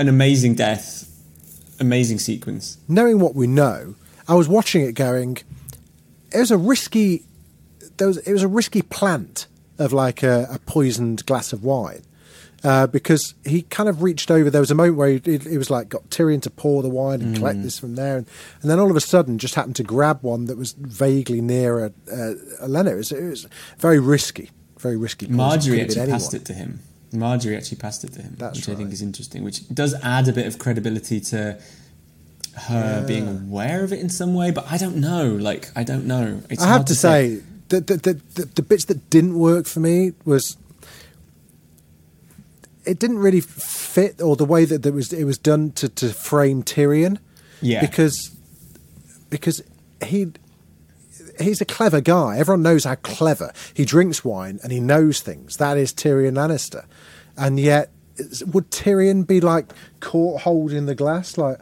an amazing death, amazing sequence. Knowing what we know, I was watching it going. It was a risky. There was it was a risky plant of like a, a poisoned glass of wine. Uh, because he kind of reached over. There was a moment where he, it, it was like got Tyrion to pour the wine and collect Mm. this from there, and, and then all of a sudden just happened to grab one that was vaguely near a, a, a. It was, it was very risky, very risky. Margaery actually passed it to him. Margaery actually passed it to him, That's which I think is interesting. Which does add a bit of credibility to her being aware of it in some way, but I don't know. Like I don't know. It's I have hard to say the, the the the bits that didn't work for me was it didn't really fit, or the way that it was it was done to to frame Tyrion. Yeah. because because he he's a clever guy. Everyone knows how clever he drinks wine and he knows things. That is Tyrion Lannister, and yet would Tyrion be like caught holding the glass like?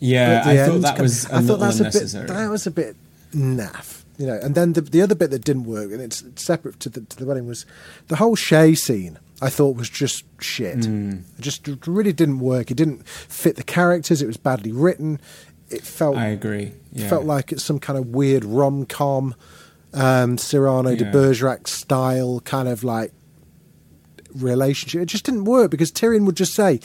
yeah, I thought that was I thought that's a bit. That was a bit naff, you know. And then the the other bit that didn't work, and it's separate to the to the wedding, was the whole Shae scene. I thought was just shit. Hmm. It just really didn't work. It didn't fit the characters. It was badly written. It felt. I agree. Yeah. Felt like it's some kind of weird rom com, um, Cyrano de Bergerac style kind of like relationship. It just didn't work because Tyrion would just say,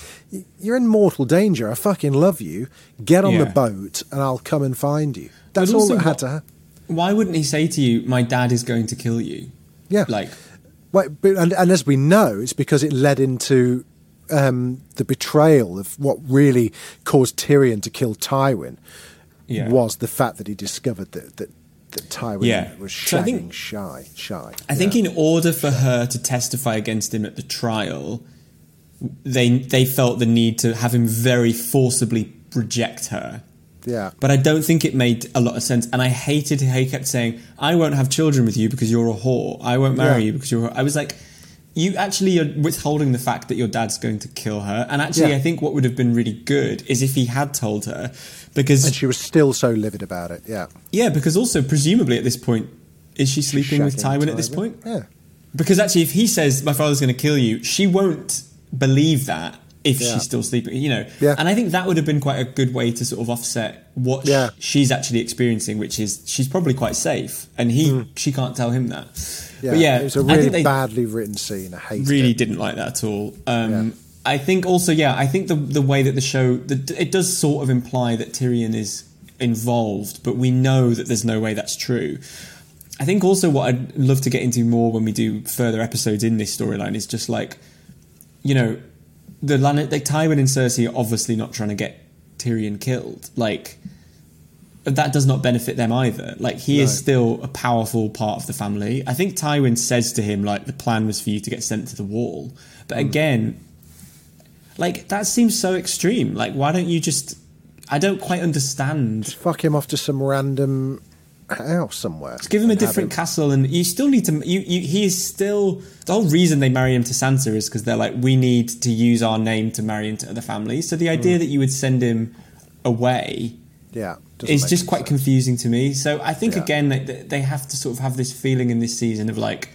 "You're in mortal danger. I fucking love you. Get on the boat, and I'll come and find you." That's all that had what- to happen. Why wouldn't he say to you, "My dad is going to kill you"? Yeah, Like but, and, and as we know, it's because it led into um, the betrayal of what really caused Tyrion to kill Tywin. Yeah. Was the fact that he discovered that that, that Tywin Yeah. was So I shagging think- Shae, Shae. I think in order for her to testify against him at the trial, they they felt the need to have him very forcibly reject her. Yeah, But I don't think it made a lot of sense. And I hated how he kept saying, I won't have children with you because you're a whore. I won't marry Yeah. you because you're a whore. I was like, you actually are withholding the fact that your dad's going to kill her. And actually, Yeah. I think what would have been really good is if he had told her. Because, and she was still so livid about it. Yeah, yeah, because also, presumably at this point, is she sleeping with Shagging Tywin at this point? Yeah, Because actually, if he says my father's going to kill you, she won't believe that if Yeah. she's still sleeping. You know, Yeah. and I think that would have been quite a good way to sort of offset what Yeah. she's actually experiencing, which is she's probably quite safe, and he she can't tell him that. yeah. But yeah, it was a really badly written scene. I hated really it. didn't like that at all. Um. I think also, yeah, I think the the way that the show the, it does sort of imply that Tyrion is involved, but we know that there's no way that's true. I think also what I'd love to get into more when we do further episodes in this storyline is just like, you know, the like Tywin and Cersei are obviously not trying to get Tyrion killed. Like, that does not benefit them either. Like he is still a powerful part of the family. I think Tywin says to him like the plan was for you to get sent to the wall. But mm. again, like that seems so extreme. Like why don't you just I don't quite understand. Fuck him off to some random house somewhere. Give him a different him- castle, and you still need to. You, you, he is still the whole reason they marry him to Sansa is because they're like, we need to use our name to marry into other families. So the idea hmm. that you would send him away Yeah. is just quite sense. confusing to me. So I think Yeah. again that they have to sort of have this feeling in this season of like,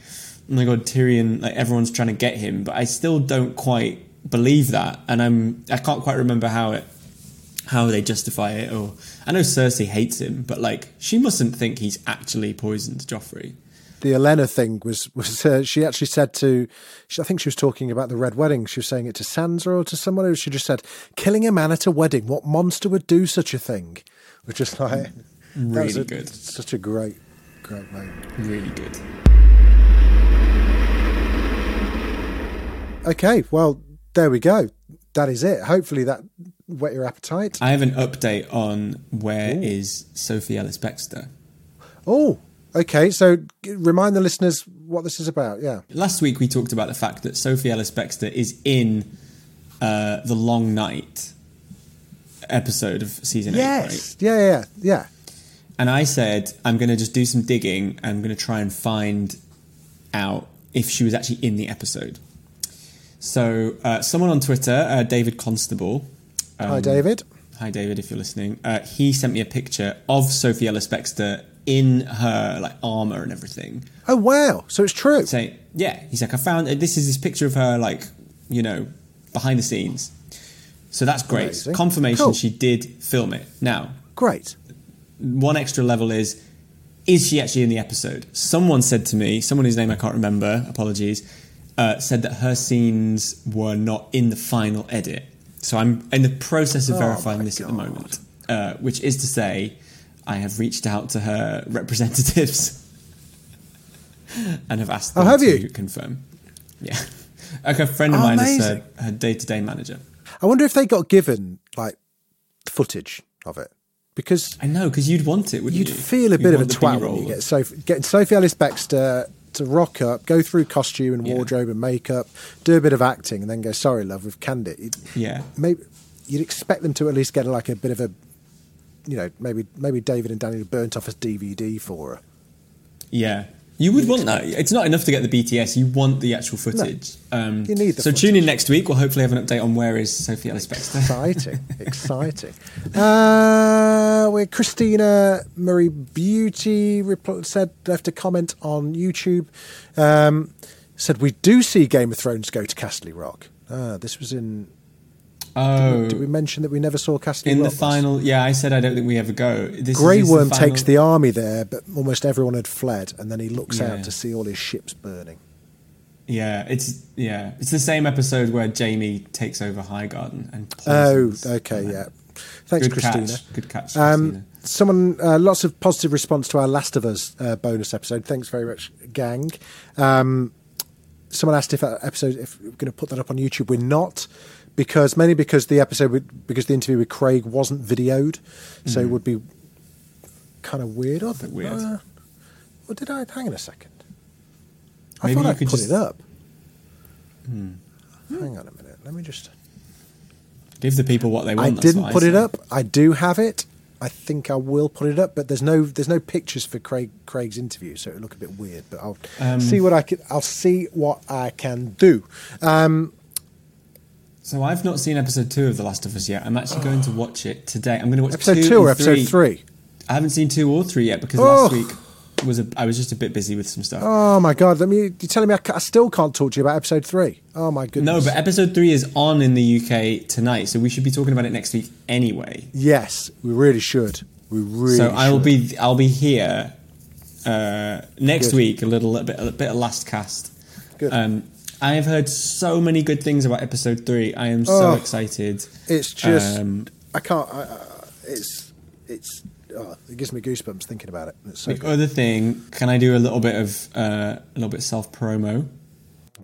oh my god, Tyrion, like everyone's trying to get him, but I still don't quite believe that, and I'm I can't quite remember how it how they justify it. Or I know Cersei hates him, but like she mustn't think he's actually poisoned Joffrey. the Olenna thing was was uh, she actually said to I think she was talking about the red wedding. She was saying it to Sansa or to someone. Or she just said, "Killing a man at a wedding. What monster would do such a thing?" Which is like Really a- good. Such a great, great moment. Really good. Okay, well there we go. That is it. Hopefully that whet your appetite. I have an update on where is Sophie Ellis Bextor. Oh, okay. So remind the listeners what this is about. Yeah. Last week we talked about the fact that Sophie Ellis Bextor is in uh, the Long Night episode of season eight. Yes. Yeah, yeah, yeah, yeah. And I said, I'm going to just do some digging. And I'm going to try and find out if she was actually in the episode. So, uh, someone on Twitter, uh, David Constable. Hi, um, David. Hi, David, if you're listening. Uh, he sent me a picture of Sophie Ellis Bextor in her like armor and everything. Oh wow! So it's true. Say, yeah, he's like, I found this is this picture of her, like, you know, behind the scenes. So that's great. Amazing. Confirmation Cool. she did film it. Now, Great. one extra level is is she actually in the episode? Someone said to me, someone whose name I can't remember, apologies, uh, said that her scenes were not in the final edit. So I'm in the process of Oh verifying my this at the moment, uh, which is to say, I have reached out to her representatives and have asked Oh, them have to you? confirm. Yeah. Like a friend of Oh, mine is uh, her day to day manager. I wonder if they got given like footage of it because I know, because you'd want it, wouldn't you'd you? Would feel a You'd bit of a twat when you get Sophie, getting Sophie Ellis Bextor to rock up, go through costume and Yeah. wardrobe and makeup, do a bit of acting, and then go, "Sorry, love, we've canned it." You'd- Yeah. maybe you'd expect them to at least get like a bit of a, you know, maybe maybe David and Daniel burnt off a DVD for her. Yeah. You would want that. It's not enough to get the BTS. You want the actual footage. Um, You need so footage. tune in next week. We'll hopefully have an update on where is Sophie Ellis Bextor. Exciting, exciting. Uh, where Christina Marie Beauty said left a comment on YouTube. Um, said we do see Game of Thrones go to Casterly Rock. Ah, this was in. Oh, Did we mention that we never saw Castle in the final, yeah, I said I don't think we ever go. This Grey is Worm final- takes the army there, but almost everyone had fled, and then he looks Yeah. out to see all his ships burning. Yeah, it's yeah, it's the same episode where Jaime takes over Highgarden and. Oh, okay, yeah. Thanks, Good Christina. catch. Good catch, Um, Christina. someone, uh, lots of positive response to our Last of Us uh, bonus episode. Thanks very much, gang. Um, someone asked if that episode, if we're going to put that up on YouTube. We're not, because mainly because the episode, with, because the interview with Craig wasn't videoed, so it would be kind of weird. Oh, Mm. bit weird. Uh, well, did I? Hang on a second. I Maybe thought I could put just- Hmm. it up. Hang on a minute. Let me just. Give the people what they want. I didn't put it up. I do have it. I think I will put it up, but there's no there's no pictures for Craig Craig's interview, so it'll look a bit weird. But I'll Um, see what I can. I'll see what I can do. Um, So I've not seen episode two of The Last of Us yet. I'm actually going to watch it today. I'm going to watch episode two, two or and episode three. I haven't seen two or three yet because Oh. last week was a, I was just a bit busy with some stuff. Oh my god! Let me. You're telling me I, I still can't talk to you about episode three. Oh my goodness. no, but episode three is on in the UK tonight, so we should be talking about it next week anyway. yes, we really should. We really. so I will be I'll be here uh, next Good. week. A little a bit a bit of last cast. Good. Um, I have heard so many good things about episode three. I am so Oh. excited. It's just. Um, I can't. I, I, it's. It's. Oh, it gives me goosebumps thinking about it. It's so the good. other thing, can I do a little bit of uh, a little bit self promo?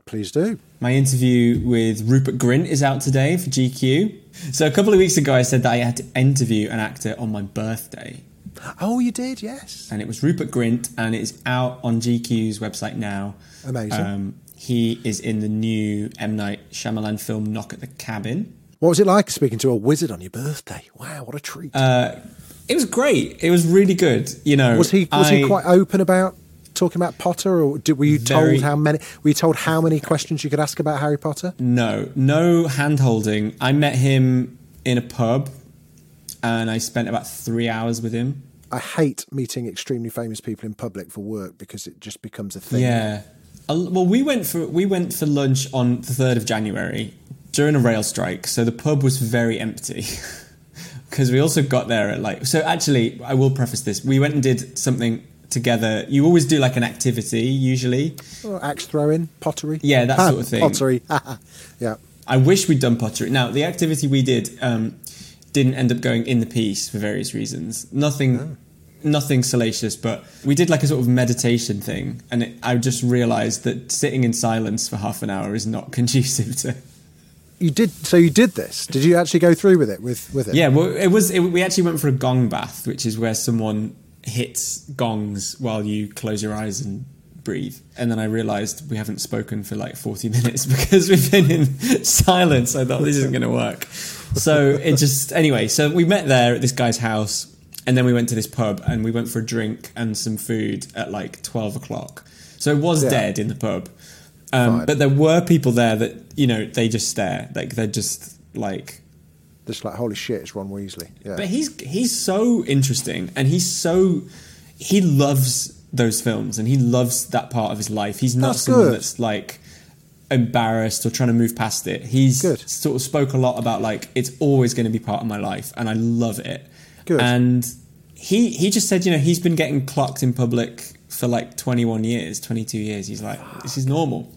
Please do. My interview with Rupert Grint is out today for GQ. So a couple of weeks ago, I said that I had to interview an actor on my birthday, Oh, you did, yes. and it was Rupert Grint, and it is out on GQ's website now. Amazing. Um, he is in the new M Night Shyamalan film Knock at the Cabin. What was it like speaking to a wizard on your birthday? Wow, what a treat. Uh, it was great. It was really good. You know, was he was he quite open about talking about Potter, or did, were you Very- told how many? Were you told how many questions you could ask about Harry Potter? No, no hand holding. I met him in a pub, and I spent about three hours with him. I hate meeting extremely famous people in public for work because it just becomes a thing. Yeah. Well, we went for we went for lunch on the third of January during a rail strike, so the pub was very empty. Because we also got there at like so. Actually, I will preface this: we went and did something together. You always do like an activity usually. Oh, axe throwing, pottery. Yeah, that Ah, sort of thing. Pottery. yeah. I wish we'd done pottery. Now, the activity we did um, didn't end up going in the piece for various reasons. Nothing, nothing salacious, but we did like a sort of meditation thing, and it, I just realised that sitting in silence for half an hour is not conducive to. You did. So you did this. Did you actually go through with it? With with it? Yeah, well, it was. It, we actually went for a gong bath, which is where someone hits gongs while you close your eyes and breathe. And then I realised we haven't spoken for like forty minutes because we've been in silence. I thought this isn't going to work. So it just anyway. So we met there at this guy's house, and then we went to this pub and we went for a drink and some food at like twelve o'clock. So it was Yeah. dead in the pub. Um, but there were people there that you know they just stare like they're just like Just like holy shit, it's Ron Weasley. Yeah. but he's he's so interesting, and he's so he loves those films, and he loves that part of his life. He's not That's someone good. that's like embarrassed or trying to move past it. He's Good. sort of spoke a lot about like it's always going to be part of my life, and I love it. Good. And he he just said, you know, he's been getting clocked in public for like 21 years, 22 years. He's like, this is normal.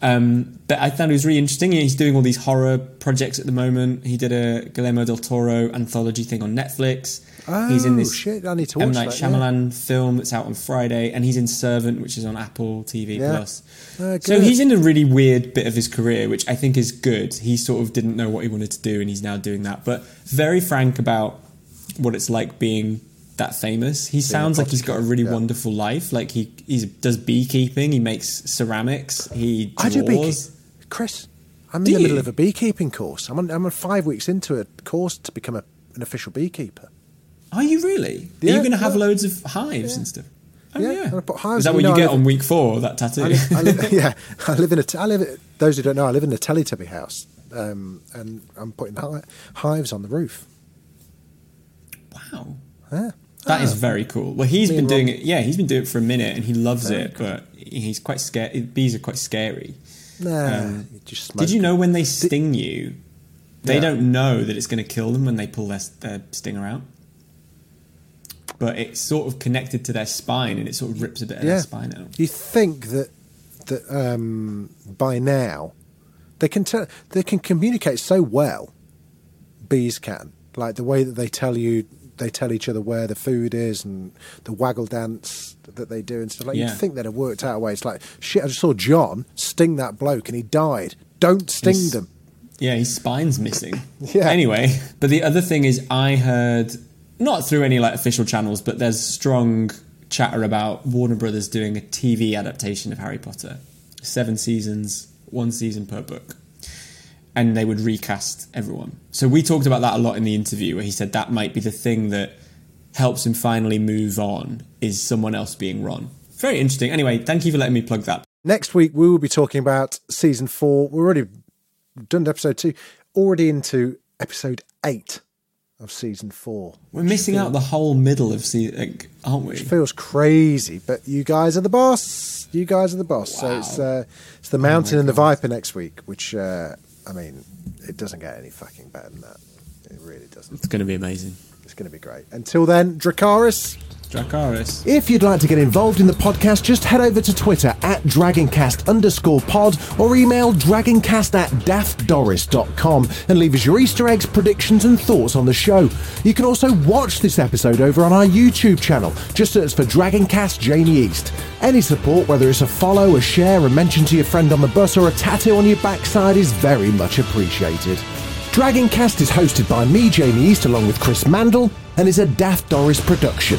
Um, but I thought it was really interesting. He's doing all these horror projects at the moment. He did a Guillermo del Toro anthology thing on Netflix. he's in Oh, this shit, I need to M watch Night that, yeah. Shyamalan film that's out on Friday, and he's in Servant, which is on Apple TV Yeah. Plus. Uh, so he's in a really weird bit of his career, which I think is good. He sort of didn't know what he wanted to do, and he's now doing that. But very frank about what it's like being that famous. He sounds like he's got a really yeah. wonderful life. Like he he does beekeeping, he makes ceramics, he I do beekeeping. Chris, I'm Do in the you? middle of a beekeeping course. I'm on, I'm on five weeks into a course to become a, an official beekeeper. Are you really? Are you going to have yeah. loads of hives and stuff? Oh, Yeah, yeah. and I put hives- Is that you what know, you get on week four? That tattoo? I live, I live, yeah, I live in a. I live. Those who don't know, I live in a Teletubby house, um, and I'm putting hives on the roof. Wow. Yeah. That is Ah. very cool. Well, he's Me been doing it. Yeah, he's been doing it for a minute, and he loves Very it. But he's quite scared. Bees are quite scary. Nah, Um. Did you know when they sting you, they Yeah. don't know that it's going to kill them when they pull their, their stinger out. But it's sort of connected to their spine, and it sort of rips a bit of their spine out. You think that that um, by now they can tell they can communicate so well. Bees can like the way that they tell you they tell each other where the food is and the waggle dance that they do and stuff like. Yeah. You'd think they'd have worked out a way. It's like shit. I just saw John sting that bloke and he died. Don't sting He's- them. Yeah, his spine's missing. Yeah. Anyway, but the other thing is, I heard not through any like official channels, but there's strong chatter about Warner Brothers doing a TV adaptation of Harry Potter, seven seasons, one season per book, and they would recast everyone. So we talked about that a lot in the interview, where he said that might be the thing that helps him finally move on is someone else being Ron. Very interesting. Anyway, thank you for letting me plug that. Next week we will be talking about season four. We're already done to episode two, already into episode eight of season four. We're missing out the whole middle of season, aren't we? Which feels crazy, but you guys are the boss. You guys are the boss. So it's uh, it's the Mountain and the Viper next week. Which uh, I mean, it doesn't get any fucking better than that. It really doesn't. It's going to be amazing. It's going to be great. Until then, Dracarys. Dracarys. If you'd like to get involved in the podcast, just head over to Twitter at Dragoncast underscore pod or email dragoncast at daftdoris.com and leave us your Easter eggs, predictions, and thoughts on the show. You can also watch this episode over on our YouTube channel. Just search for Dragoncast Jamie East. Any support, whether it's a follow, a share, a mention to your friend on the bus, or a tattoo on your backside, is very much appreciated. Dragoncast is hosted by me, Jamie East, along with Chris Mandle, and is a Daft Doris production.